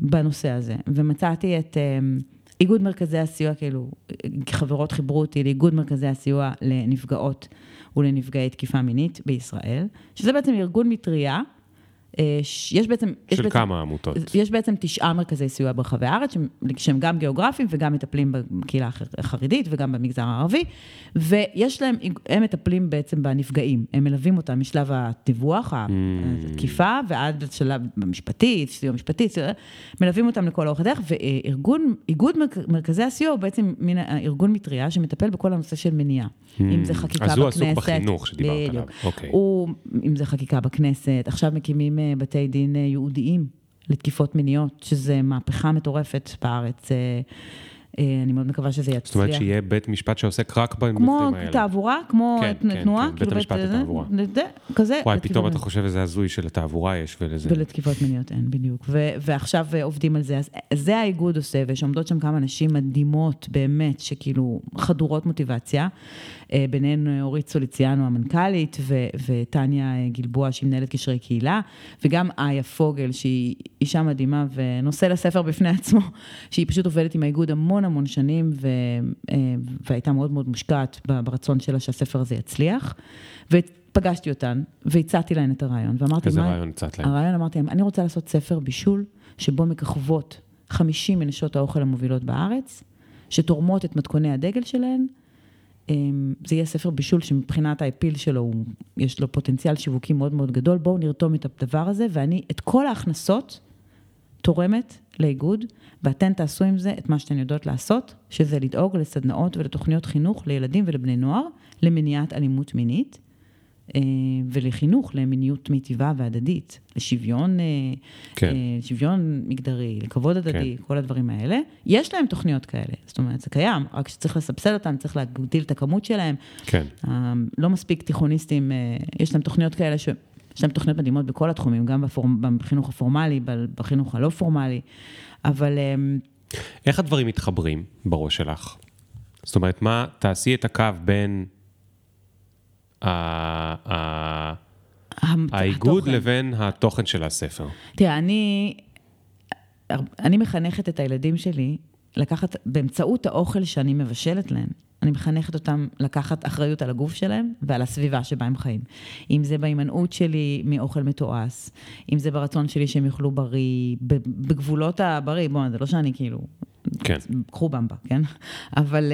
בנושא הזה, ומצאתי את uh, איגוד מרכזי הסיוע, כאילו, חברות חיברו אותי לאיגוד מרכזי הסיוע לנפגעות ולנפגעי תקיפה מינית בישראל, שזה בעצם ארגון מטריה. אה, יש בעצם... של יש בעצם, כמה עמותות? יש בעצם תשעה מרכזי סיוע ברחבי הארץ, שהם גם גיאוגרפיים וגם מטפלים בקהילה החרדית וגם במגזר הערבי, ויש להם, הם מטפלים בעצם בנפגעים, הם מלווים אותם משלב הדיווח, mm. התקיפה, ועד לשלב המשפטי, סיוע משפטי, מלווים אותם לכל אורך הדרך, וארגון, איגוד מרכזי הסיוע הוא בעצם מין ארגון מטריה שמטפל בכל הנושא של מניעה. Mm. אם זה חקיקה בכנסת. אז הוא עסוק בחינוך שדיברת עליו, אוקיי. אם זה חקיקה בכנסת, עכשיו מקימים בתי דין אה, ייעודיים לתקיפות מיניות, שזה מהפכה מטורפת בארץ. אה, אני מאוד מקווה שזה יצליח. זאת אומרת שיהיה בית משפט שעוסק רק במקרים האלה. כמו תעבורה, כמו כן, כן תנועה. כן, כן, בית המשפט לתעבורה. כזה. וואי, פתאום אתה חושב איזה הזוי שלתעבורה יש ולזה. ולתקיפות מיניות אין, בדיוק. ועכשיו עובדים על זה. אז זה האיגוד עושה, ויש עומדות שם כמה נשים מדהימות, באמת, שכאילו חדורות מוטיבציה. אה, ביניהן אורית סוליציאנו המנכ"לית, וטניה גלבוע שהיא מנהלת קשרי קהילה, וגם איה פוגל שהיא אישה מדהימה ונושא לספר בפני עצמו, שהיא פשוט עובדת עם האיגוד המון המון שנים, ו, אה, והייתה מאוד מאוד מושקעת ברצון שלה שהספר הזה יצליח. ופגשתי אותן והצעתי להן את הרעיון, ואמרתי, איזה רעיון הצעת להן? הרעיון אמרתי להם, אני רוצה לעשות ספר בישול, שבו מככבות 50 מנשות האוכל המובילות בארץ, שתורמות את מתכוני הדגל שלהן, זה יהיה ספר בישול שמבחינת האפיל שלו, יש לו פוטנציאל שיווקי מאוד מאוד גדול, בואו נרתום את הדבר הזה, ואני את כל ההכנסות תורמת לאיגוד, ואתן תעשו עם זה את מה שאתן יודעות לעשות, שזה לדאוג לסדנאות ולתוכניות חינוך לילדים ולבני נוער, למניעת אלימות מינית. אה, ולחינוך למיניות מיטיבה והדדית, לשוויון, אה, כן. אה, שוויון מגדרי, לכבוד הדדי, כן. כל הדברים האלה. יש להם תוכניות כאלה, זאת אומרת, זה קיים, רק שצריך לסבסד אותם, צריך להגדיל את הכמות שלהם. כן. לא מספיק תיכוניסטים, יש להם תוכניות כאלה ש... יש להם תוכניות מדהימות בכל התחומים, גם בפורמ... בחינוך הפורמלי, בחינוך הלא פורמלי, אבל... איך הדברים מתחברים בראש שלך? זאת אומרת, מה, תעשי את הקו בין האיגוד לבין התוכן של הספר? תראה, אני, אני מחנכת את הילדים שלי לקחת, באמצעות האוכל שאני מבשלת להם, אני מחנכת אותם לקחת אחריות על הגוף שלהם ועל הסביבה שבה הם חיים. אם זה בהימנעות שלי מאוכל מתועש, אם זה ברצון שלי שהם יאכלו בריא, בגבולות הבריא, בואו, זה לא שאני כאילו... כן. קחו במבה, כן? אבל...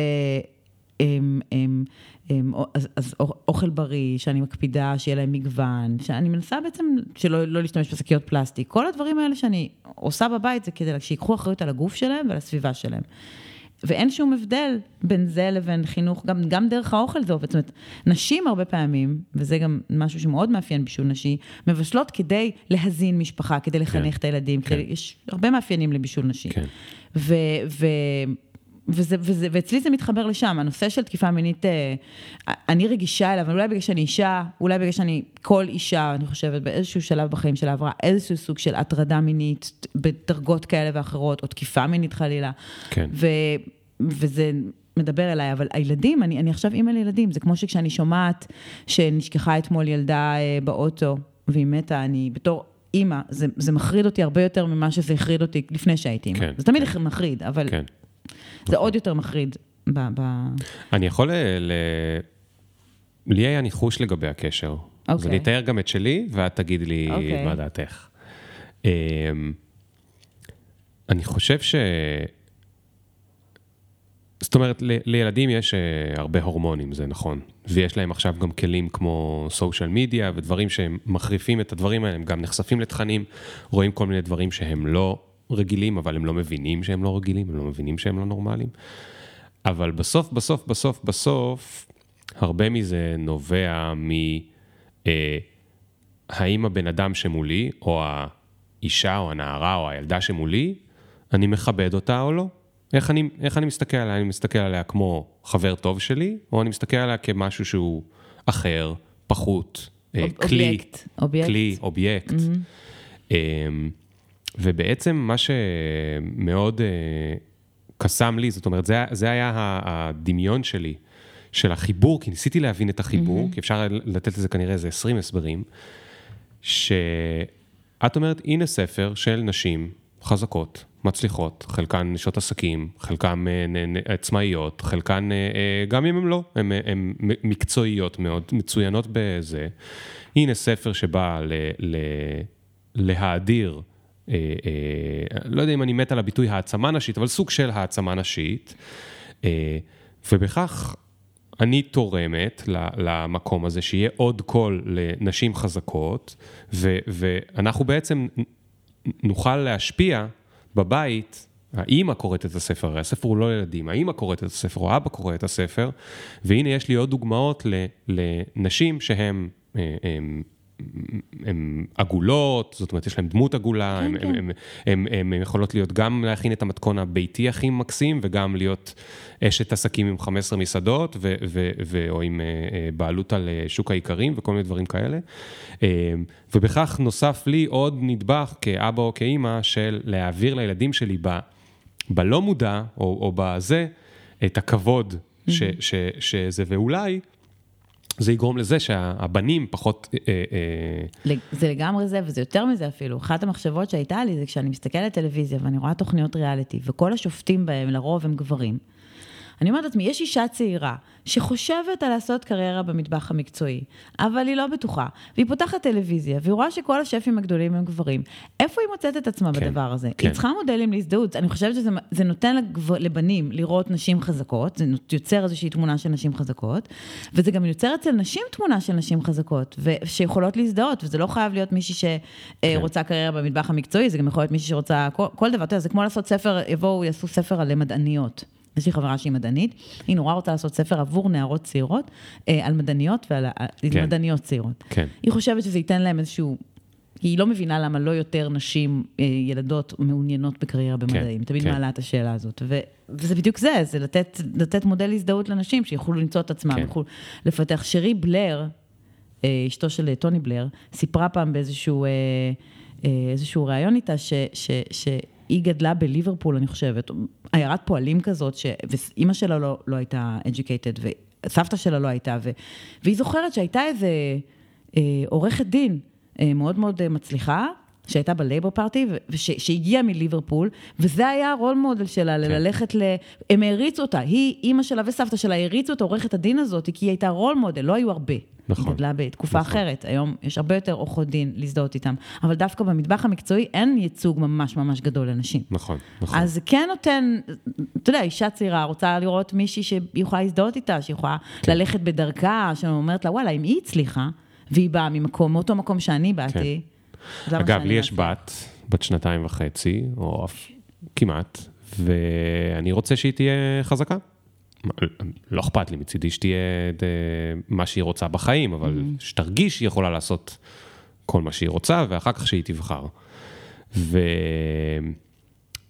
הם, הם, הם, אז, אז אוכל בריא, שאני מקפידה שיהיה להם מגוון, שאני מנסה בעצם שלא לא להשתמש בשקיות פלסטיק. כל הדברים האלה שאני עושה בבית זה כדי שיקחו אחריות על הגוף שלהם ועל הסביבה שלהם. ואין שום הבדל בין זה לבין חינוך, גם, גם דרך האוכל זה עובד. זאת אומרת, נשים הרבה פעמים, וזה גם משהו שמאוד מאפיין בישול נשי, מבשלות כדי להזין משפחה, כדי לחנך כן, את הילדים, כן. כדי, יש הרבה מאפיינים לבישול נשי. כן. ו, ו, וזה, וזה, ואצלי זה מתחבר לשם, הנושא של תקיפה מינית, אה, אני רגישה אליו, אולי בגלל שאני אישה, אולי בגלל שאני, כל אישה, אני חושבת, באיזשהו שלב בחיים שלה עברה איזשהו סוג של הטרדה מינית בדרגות כאלה ואחרות, או תקיפה מינית חלילה. כן. ו, וזה מדבר אליי, אבל הילדים, אני, אני עכשיו אימא לילדים, זה כמו שכשאני שומעת שנשכחה אתמול ילדה אה, באוטו, והיא מתה, אני בתור אימא, זה, זה מחריד אותי הרבה יותר ממה שזה החריד אותי לפני שהייתי אימא. כן. זה תמיד כן. מחריד, אבל כן. זה. עוד יותר מחריד. ב. אני יכול ל... לי היה ניחוש לגבי הקשר. אוקיי. אז אני אתאר גם את שלי, ואת תגידי לי אוקיי. מה דעתך. אמ, אני חושב ש... זאת אומרת, ל- לילדים יש uh, הרבה הורמונים, זה נכון. ויש להם עכשיו גם כלים כמו סושיאל מדיה ודברים שהם מחריפים את הדברים האלה, הם גם נחשפים לתכנים, רואים כל מיני דברים שהם לא רגילים, אבל הם לא מבינים שהם לא רגילים, הם לא מבינים שהם לא נורמליים. אבל בסוף, בסוף, בסוף, בסוף, הרבה מזה נובע מ... Uh, האם הבן אדם שמולי, או האישה, או הנערה, או הילדה שמולי, אני מכבד אותה או לא. איך אני, איך אני מסתכל עליה? אני מסתכל עליה כמו חבר טוב שלי, או אני מסתכל עליה כמשהו שהוא אחר, פחות, אה, אוב, כלי, אובייקט, אובייקט. כלי, אובייקט. Mm-hmm. ובעצם מה שמאוד אה, קסם לי, זאת אומרת, זה, זה היה הדמיון שלי, של החיבור, כי ניסיתי להבין את החיבור, mm-hmm. כי אפשר לתת לזה כנראה איזה 20 הסברים, שאת אומרת, הנה ספר של נשים חזקות, מצליחות, חלקן נשות עסקים, חלקן אה, עצמאיות, חלקן, אה, גם אם הן לא, הן מקצועיות מאוד, מצוינות בזה. הנה ספר שבא ל, ל, להאדיר, לא יודע אם אני מת על הביטוי העצמה נשית, אבל סוג של העצמה נשית, ובכך אני תורמת למקום הזה, שיהיה עוד קול לנשים חזקות, ו, ואנחנו בעצם נוכל להשפיע בבית, האימא קוראת את הספר, הרי הספר הוא לא ילדים, האימא קוראת את הספר, או אבא קורא את הספר, והנה יש לי עוד דוגמאות לנשים שהן... הן עגולות, זאת אומרת, יש להן דמות עגולה, הן כן. יכולות להיות גם להכין את המתכון הביתי הכי מקסים, וגם להיות אשת עסקים עם 15 מסעדות, ו, ו, ו, או עם אה, אה, בעלות על אה, שוק האיכרים וכל מיני דברים כאלה. ובכך נוסף לי עוד נדבך כאבא או כאימא של להעביר לילדים שלי ב, בלא מודע, או, או בזה, את הכבוד ש, ש, שזה, ואולי... זה יגרום לזה שהבנים פחות... אה, אה... זה לגמרי זה, וזה יותר מזה אפילו. אחת המחשבות שהייתה לי זה כשאני מסתכלת טלוויזיה ואני רואה תוכניות ריאליטי, וכל השופטים בהם לרוב הם גברים. אני אומרת לעצמי, יש אישה צעירה שחושבת על לעשות קריירה במטבח המקצועי, אבל היא לא בטוחה, והיא פותחת טלוויזיה, והיא רואה שכל השפים הגדולים הם גברים. איפה היא מוצאת את עצמה כן, בדבר הזה? כן. היא צריכה מודלים להזדהות. אני חושבת שזה נותן לגב, לבנים לראות נשים חזקות, זה יוצר איזושהי תמונה של נשים חזקות, וזה גם יוצר אצל נשים תמונה של נשים חזקות, שיכולות להזדהות, וזה לא חייב להיות מישהי שרוצה כן. קריירה במטבח המקצועי, זה גם יכול להיות מישהי שרוצה כל, כל דבר, אתה יודע, זה כמו לעשות ספר, יבואו, יעשו ספר על מדעניות. יש לי חברה שהיא מדענית, היא נורא רוצה לעשות ספר עבור נערות צעירות, אה, על מדעניות ועל כן. מדעניות צעירות. כן. היא חושבת שזה ייתן להם איזשהו... היא לא מבינה למה לא יותר נשים, אה, ילדות, מעוניינות בקריירה במדעים. כן, תמיד כן. מעלה את השאלה הזאת. ו, וזה בדיוק זה, זה לתת, לתת מודל הזדהות לנשים, שיוכלו למצוא את עצמם, כן. יוכלו לפתח. שרי בלר, אה, אשתו של טוני בלר, סיפרה פעם באיזשהו איזשהו ראיון איתה, ש, ש, ש, היא גדלה בליברפול, אני חושבת, עיירת פועלים כזאת, ש... ואימא שלה לא, לא הייתה educated, וסבתא שלה לא הייתה, ו... והיא זוכרת שהייתה איזה אה, עורכת דין אה, מאוד מאוד אה, מצליחה, שהייתה בלייבור פארטי, שהגיעה מליברפול, וזה היה הרול מודל שלה, כן. ללכת ל... הם העריצו אותה, היא, אימא שלה וסבתא שלה העריצו את עורכת הדין הזאת, כי היא הייתה רול מודל, לא היו הרבה. נכון. היא גדלה בתקופה נכון. אחרת, היום יש הרבה יותר עורכות דין להזדהות איתם, אבל דווקא במטבח המקצועי אין ייצוג ממש ממש גדול לנשים. נכון, נכון. אז כן נותן, אתה יודע, אישה צעירה רוצה לראות מישהי שיכולה להזדהות איתה, שיכולה כן. ללכת בדרכה, שאומרת לה, וואלה, אם היא הצליחה, והיא באה ממקום, מאותו מקום שאני באתי, כן. אגב, לי יש בת, בת שנתיים וחצי, או אף כמעט, ואני רוצה שהיא תהיה חזקה. לא אכפת לי מצידי שתהיה מה שהיא רוצה בחיים, אבל mm-hmm. שתרגיש שהיא יכולה לעשות כל מה שהיא רוצה, ואחר כך שהיא תבחר.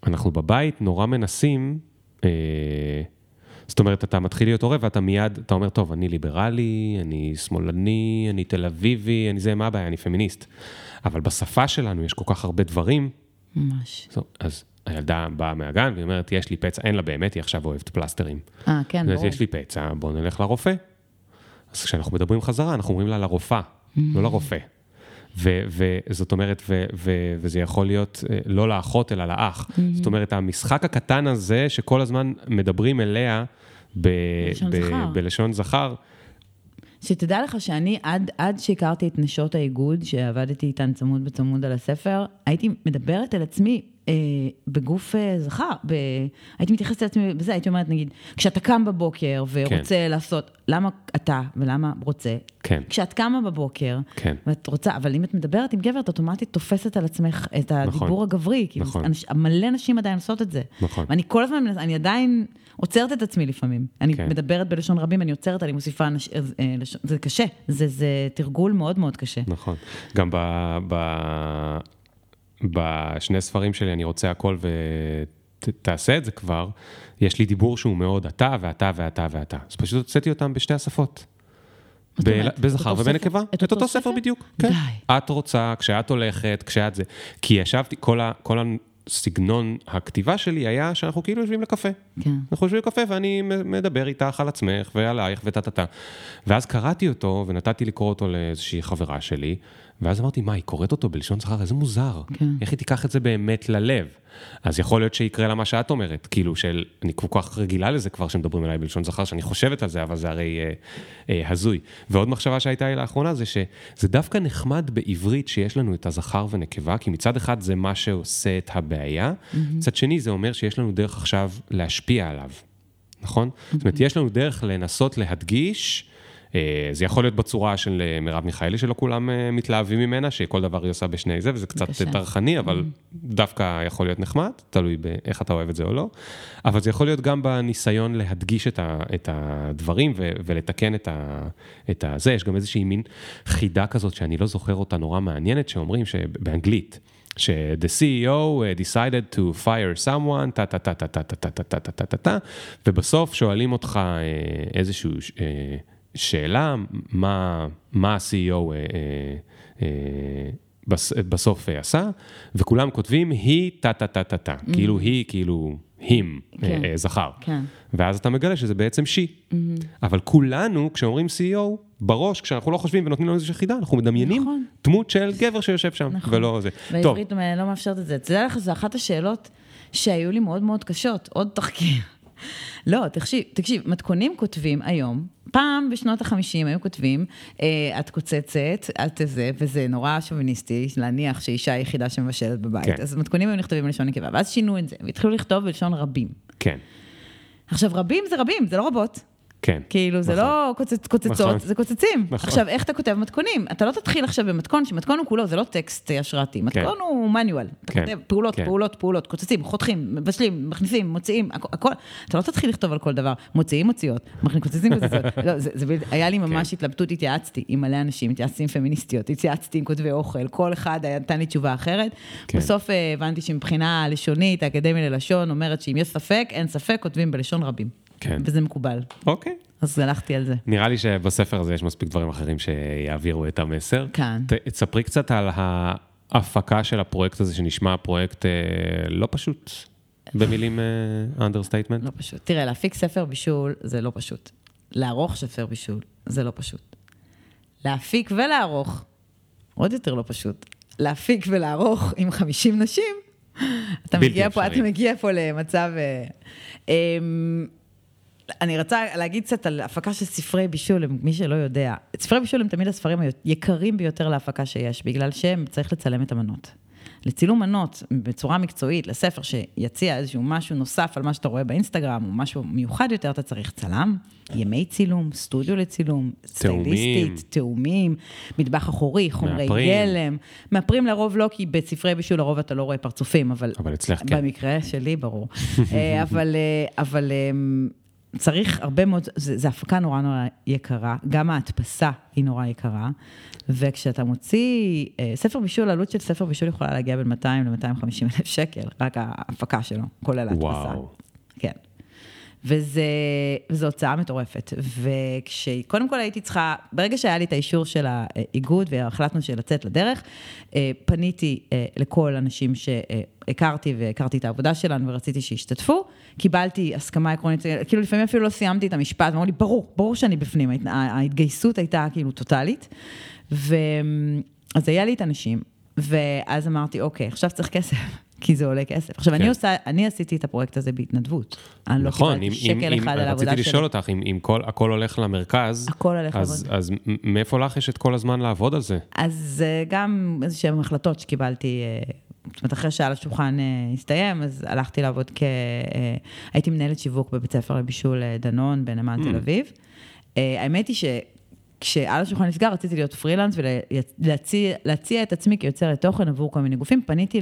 ואנחנו בבית נורא מנסים, אה, זאת אומרת, אתה מתחיל להיות הורה ואתה מיד, אתה אומר, טוב, אני ליברלי, אני שמאלני, אני תל אביבי, אני זה, מה הבעיה, אני פמיניסט. אבל בשפה שלנו יש כל כך הרבה דברים. ממש. אז הילדה באה מהגן והיא אומרת, יש לי פצע, אין לה באמת, היא עכשיו אוהבת פלסטרים. אה, כן, ברור. יש לי פצע, בוא נלך לרופא. אז כשאנחנו מדברים חזרה, אנחנו אומרים לה לרופאה, לא לרופא. וזאת אומרת, ו, ו, וזה יכול להיות אה, לא לאחות אלא לאח. Mm-hmm. זאת אומרת, המשחק הקטן הזה, שכל הזמן מדברים אליה ב, בלשון, ב, זכר. בלשון זכר, שתדע לך שאני, עד, עד שהכרתי את נשות האיגוד, שעבדתי איתן צמוד בצמוד על הספר, הייתי מדברת אל עצמי בגוף אה, זכר, ב... הייתי מתייחסת לעצמי בזה, הייתי אומרת, נגיד, כשאתה קם בבוקר ורוצה כן. לעשות, למה אתה ולמה רוצה? כן. כשאת קמה בבוקר, כן. ואת רוצה, אבל אם את מדברת עם גבר, את אוטומטית תופסת על עצמך את הדיבור נכון. הגברי, כי נכון. אנש, מלא נשים עדיין עושות את זה. נכון. ואני כל הזמן, אני עדיין עוצרת את עצמי לפעמים. אני כן. מדברת בלשון רבים, אני עוצרת, אני מוסיפה, נש... אה, זה קשה, זה, זה תרגול מאוד מאוד קשה. נכון. גם ב... ב... בשני ספרים שלי, אני רוצה הכל ותעשה את זה כבר, יש לי דיבור שהוא מאוד אתה ואתה ואתה ואתה. אז פשוט הוצאתי אותם בשתי השפות. בזכר ובנקבה, את אותו ספר בדיוק. כן. די. את רוצה, כשאת הולכת, כשאת זה. כי ישבתי, כל הסגנון הכתיבה שלי היה שאנחנו כאילו יושבים לקפה. כן. אנחנו יושבים לקפה ואני מדבר איתך על עצמך ועלייך וטה-טה-טה. ואז קראתי אותו ונתתי לקרוא אותו לאיזושהי חברה שלי, ואז אמרתי, מה, היא קוראת אותו בלשון זכר? איזה מוזר. כן. איך היא תיקח את זה באמת ללב? אז יכול להיות שיקרה לה מה שאת אומרת, כאילו של, אני כל כך רגילה לזה כבר שמדברים אליי בלשון זכר, שאני חושבת על זה, אבל זה הרי אה, אה, הזוי. ועוד מחשבה שהייתה לי לאחרונה זה שזה דווקא נחמד בעברית שיש לנו את הזכר ונקבה, כי מצד אחד זה מה שעושה את הבעיה, mm-hmm. מצד שני זה אומר שיש לנו דרך עכשיו להשפיע עליו, נכון? Mm-hmm. זאת אומרת, יש לנו דרך לנסות להדגיש, זה יכול להיות בצורה של אה, מרב מיכאלי, שלא כולם אה, מתלהבים ממנה, שכל דבר היא עושה בשני זה, וזה קצת טרחני, אבל mm-hmm. דווקא יכול להיות נחמד, תלוי באיך אתה אוהב את זה או לא. אבל זה יכול להיות גם בניסיון להדגיש את, ה, את הדברים ו, ולתקן את, ה, את. זה. יש גם איזושהי מין חידה כזאת שאני לא זוכר אותה נורא מעניינת, שאומרים שבאנגלית, ש-the CEO decided to fire someone, טה טה טה טה טה טה טה טה טה טה טה, ובסוף שואלים אותך איזשהו... שאלה, מה, מה ה-CEO אה, אה, אה, בסוף אה, עשה, וכולם כותבים, היא טה-טה-טה-טה-טה, mm-hmm. כאילו היא, כאילו him, כן. אה, זכר. כן. ואז אתה מגלה שזה בעצם she. Mm-hmm. אבל כולנו, כשאומרים CEO, בראש, כשאנחנו לא חושבים ונותנים לנו איזושהי חידה, אנחנו מדמיינים נכון. דמות של גבר שיושב שם, נכון. ולא זה. בעברית לא מאפשרת את זה. תדע לך, זו אחת השאלות שהיו לי מאוד מאוד קשות, עוד תחקיר. לא, תקשיב, תקשיב, מתכונים כותבים היום, פעם בשנות החמישים היו כותבים, אה, את קוצצת, את זה, וזה נורא שוביניסטי, להניח שאישה היחידה שמבשלת בבית. כן. אז מתכונים היו נכתבים בלשון נקבה, ואז שינו את זה, והתחילו לכתוב בלשון רבים. כן. עכשיו, רבים זה רבים, זה לא רבות. כן. כאילו, זה נכון. לא קוצצ, קוצצות, נכון. זה קוצצים. נכון. עכשיו, איך אתה כותב מתכונים? אתה לא תתחיל עכשיו במתכון, שמתכון הוא כולו, זה לא טקסט השראתי, מתכון כן. הוא מנואל. אתה כן. כותב פעולות, כן. פעולות, פעולות, קוצצים, חותכים, מבשלים, מכניסים, מוציאים, הכ- הכל. אתה לא תתחיל לכתוב על כל דבר, מוציאים, מוציאות, קוצצים, קוצצות. לא, זה, זה, היה לי ממש כן. התלבטות, התייעצתי עם מלא אנשים, התייעצתי עם פמיניסטיות, התייעצתי עם כותבי אוכל, כל אחד נתן לי תשובה אחרת. כן. בסוף אה, הבנתי שמבחינה לשונית, האקדמיה ללשון אומרת שאם יש ספק, אין ספק, כותבים בלשון רבים. כן. וזה מקובל. אוקיי. אז הלכתי על זה. נראה לי שבספר הזה יש מספיק דברים אחרים שיעבירו את המסר. כן. תספרי קצת על ההפקה של הפרויקט הזה, שנשמע פרויקט אה, לא פשוט, במילים understatement. אה, לא פשוט. תראה, להפיק ספר בישול זה לא פשוט. לערוך ספר בישול זה לא פשוט. להפיק ולערוך, עוד יותר לא פשוט. להפיק ולערוך עם 50 נשים, אתה מגיע פה, אתה מגיע פה למצב... אה, אמ, אני רוצה להגיד קצת על הפקה של ספרי בישול, למי שלא יודע. ספרי בישול הם תמיד הספרים היקרים ביותר להפקה שיש, בגלל שהם צריך לצלם את המנות. לצילום מנות בצורה מקצועית, לספר שיציע איזשהו משהו נוסף על מה שאתה רואה באינסטגרם, או משהו מיוחד יותר, אתה צריך צלם, ימי צילום, סטודיו לצילום, סטייליסטית, תאומים, מטבח אחורי, חומרי מאפרים. גלם. מאפרים לרוב לא, כי בספרי בישול לרוב אתה לא רואה פרצופים, אבל... אבל אצלך כן. במקרה שלי, ברור. אה, אבל, אה, אבל אמ, צריך הרבה מאוד, זו הפקה נורא נורא יקרה, גם ההדפסה היא נורא יקרה, וכשאתה מוציא, אה, ספר בישול, עלות של ספר בישול יכולה להגיע בין 200 ל-250 אלף שקל, רק ההפקה שלו, כולל ההדפסה. וואו. כן. וזו הוצאה מטורפת. וכשקודם כל הייתי צריכה, ברגע שהיה לי את האישור של האיגוד והחלטנו לצאת לדרך, אה, פניתי אה, לכל אנשים שהכרתי והכרתי את העבודה שלנו ורציתי שישתתפו, קיבלתי הסכמה עקרונית, כאילו לפעמים אפילו לא סיימתי את המשפט, אמרו לי, ברור, ברור שאני בפנים, ההתגייסות הייתה כאילו טוטאלית. ו... אז היה לי את הנשים, ואז אמרתי, אוקיי, עכשיו צריך כסף. כי זה עולה כסף. עכשיו, כן. אני, עושה, אני עשיתי את הפרויקט הזה בהתנדבות. אני לא נכון, לא קיבלתי שקל אם, אחד אם, על העבודה שלי. רציתי לשאול אותך, אם, אם כל, הכל הולך למרכז, הכל הולך אז, לעבוד. אז מאיפה לך יש את כל הזמן לעבוד על זה? אז גם איזשהן החלטות שקיבלתי, אה, זאת אומרת, אחרי שעל השולחן אה, הסתיים, אז הלכתי לעבוד כ... אה, הייתי מנהלת שיווק בבית ספר לבישול דנון בנמל mm. תל אביב. האמת היא ש... כשעל השולחן נסגר, רציתי להיות פרילנס ולהציע את עצמי כיוצרת תוכן עבור כל מיני גופים. פניתי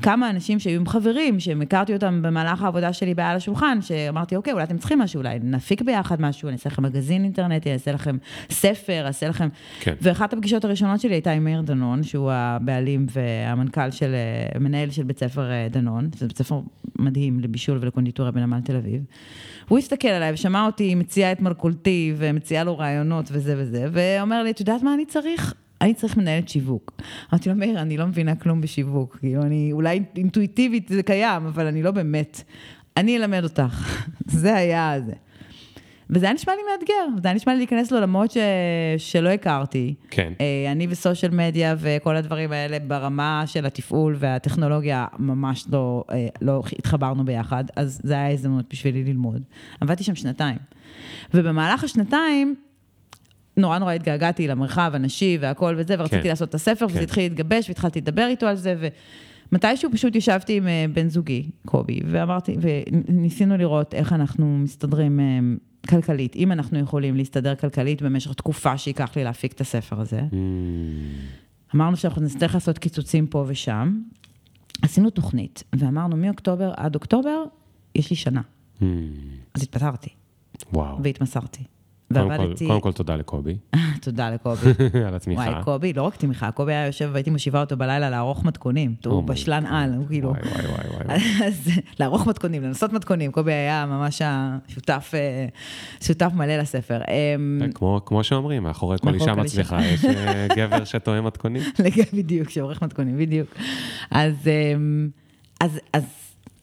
לכמה אנשים שהיו עם חברים, שהכרתי אותם במהלך העבודה שלי בעל השולחן, שאמרתי, אוקיי, אולי אתם צריכים משהו, אולי נפיק ביחד משהו, אני אעשה לכם מגזין אינטרנטי, אני אעשה לכם ספר, אעשה לכם... כן. ואחת הפגישות הראשונות שלי הייתה עם מאיר דנון, שהוא הבעלים והמנכ"ל של, מנהל של בית ספר אה, דנון, זה בית ספר מדהים לבישול ולקונדיטוריה בנמל תל אביב. הוא הסתכל עליי ושמע אותי מציעה את מרכולתי ומציעה לו רעיונות וזה וזה, ואומר לי, את יודעת מה אני צריך? אני צריך מנהלת שיווק. אמרתי לו, מאיר, אני לא מבינה כלום בשיווק. כאילו, אני, אולי אינטואיטיבית זה קיים, אבל אני לא באמת. אני אלמד אותך. זה היה זה. וזה היה נשמע לי מאתגר, זה היה נשמע לי להיכנס לעולמות ש... שלא הכרתי. כן. אה, אני וסושיאל מדיה וכל הדברים האלה ברמה של התפעול והטכנולוגיה ממש לא, אה, לא התחברנו ביחד, אז זה היה הזדמנות בשבילי ללמוד. עבדתי שם שנתיים. ובמהלך השנתיים, נורא נורא התגעגעתי למרחב הנשי והכל וזה, ורציתי כן. לעשות את הספר, כן. וזה התחיל להתגבש, והתחלתי לדבר איתו על זה, ומתישהו פשוט ישבתי עם אה, בן זוגי, קובי, ואמרתי, וניסינו לראות איך אנחנו מסתדרים כלכלית, אם אנחנו יכולים להסתדר כלכלית במשך תקופה שייקח לי להפיק את הספר הזה. Mm. אמרנו שאנחנו נצטרך לעשות קיצוצים פה ושם. עשינו תוכנית, ואמרנו מאוקטובר עד אוקטובר, יש לי שנה. Mm. אז התפטרתי. וואו. והתמסרתי. ועבדתי... קודם כל תודה לקובי. תודה לקובי. על התמיכה. וואי, קובי, לא רק תמיכה, קובי היה יושב והייתי מושיבה אותו בלילה לערוך מתכונים. הוא בשלן על, הוא כאילו... וואי, וואי, וואי. אז לערוך מתכונים, לנסות מתכונים, קובי היה ממש השותף, אה, שותף מלא לספר. אמ, כמו שאומרים, מאחורי כל אישה מצליחה, יש אה, גבר שטועם מתכונים. בדיוק, שעורך מתכונים, בדיוק. אז...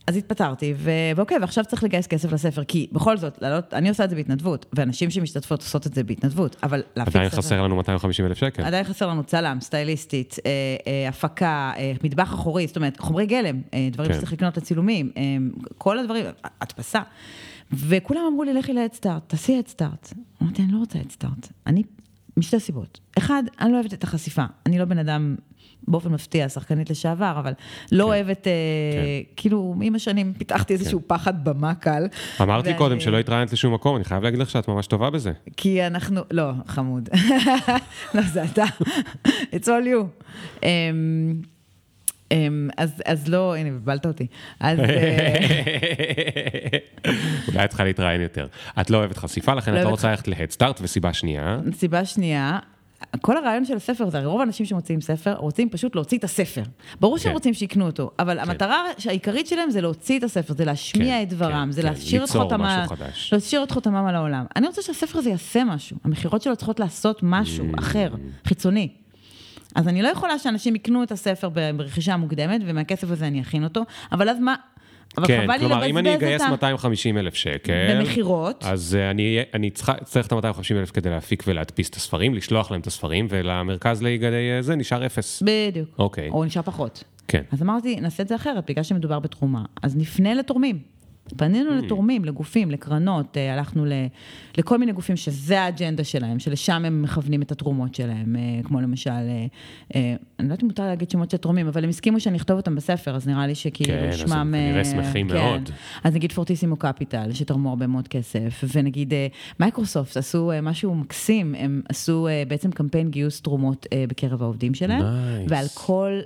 אז התפטרתי, ואוקיי, ועכשיו צריך לגייס כסף לספר, כי בכל זאת, לעלות, אני עושה את זה בהתנדבות, ואנשים שמשתתפות עושות את זה בהתנדבות, אבל להפיק עדיין חסר לנו 250 אלף שקל. עדיין חסר לנו צלם, סטייליסטית, אה, אה, הפקה, אה, מטבח אחורי, זאת אומרת, חומרי גלם, אה, דברים כן. שצריך לקנות לצילומים, אה, כל הדברים, הדפסה. וכולם אמרו לי, לכי להדסטארט, תעשי הדסטארט. אמרתי, אני לא רוצה הדסטארט. אני, משתי סיבות. אחד, אני לא אוהבת את החשיפה. אני לא בן אדם באופן מפתיע, שחקנית לשעבר, אבל לא כן, אוהבת, אה, כן. כאילו, עם השנים פיתחתי איזשהו כן. פחד במה קל. אמרתי ואני... קודם שלא התראיינת לשום מקום, אני חייב להגיד לך שאת ממש טובה בזה. כי אנחנו, לא, חמוד. לא, זה אתה. It's all you. Um, um, אז, אז לא, הנה, בלבלת אותי. אז... אה, אולי את צריכה להתראיין יותר. את לא אוהבת חשיפה, לכן לא את לא רוצה ללכת להדסטארט, וסיבה שנייה. סיבה שנייה, כל הרעיון של הספר זה, הרי רוב האנשים שמוציאים ספר, רוצים פשוט להוציא את הספר. ברור שהם כן. רוצים שיקנו אותו, אבל כן. המטרה העיקרית שלהם זה להוציא את הספר, זה להשמיע כן, את דברם, זה להשאיר את חותמם, להשאיר את חותמם על העולם. אני רוצה שהספר הזה יעשה משהו, המכירות שלו צריכות לעשות משהו mm. אחר, חיצוני. אז אני לא יכולה שאנשים יקנו את הספר ברכישה מוקדמת, ומהכסף הזה אני אכין אותו, אבל אז מה, אבל כן, חבל לי. כלומר, אם אני אגייס 250 אלף שקל... במכירות. אז uh, אני, אני צריך את ה-250 אלף כדי להפיק ולהדפיס את הספרים, לשלוח להם את הספרים, ולמרכז ליגדי אה, זה נשאר אפס. בדיוק. אוקיי. או נשאר פחות. כן. אז אמרתי, נעשה את זה אחרת, בגלל שמדובר בתרומה. אז נפנה לתורמים. פנינו mm. לתורמים, לגופים, לקרנות, אה, הלכנו ל, לכל מיני גופים שזה האג'נדה שלהם, שלשם הם מכוונים את התרומות שלהם, אה, כמו למשל, אה, אני לא יודעת אם מותר להגיד שמות של תורמים, אבל הם הסכימו שאני אכתוב אותם בספר, אז נראה לי שכאילו כן, שמם... כן, אז הם כנראה שמחים כן. מאוד. אז נגיד Fortissimo Capital, שתרמו הרבה מאוד כסף, ונגיד מייקרוסופט עשו משהו מקסים, הם עשו בעצם קמפיין גיוס תרומות בקרב העובדים שלהם, nice. ועל כל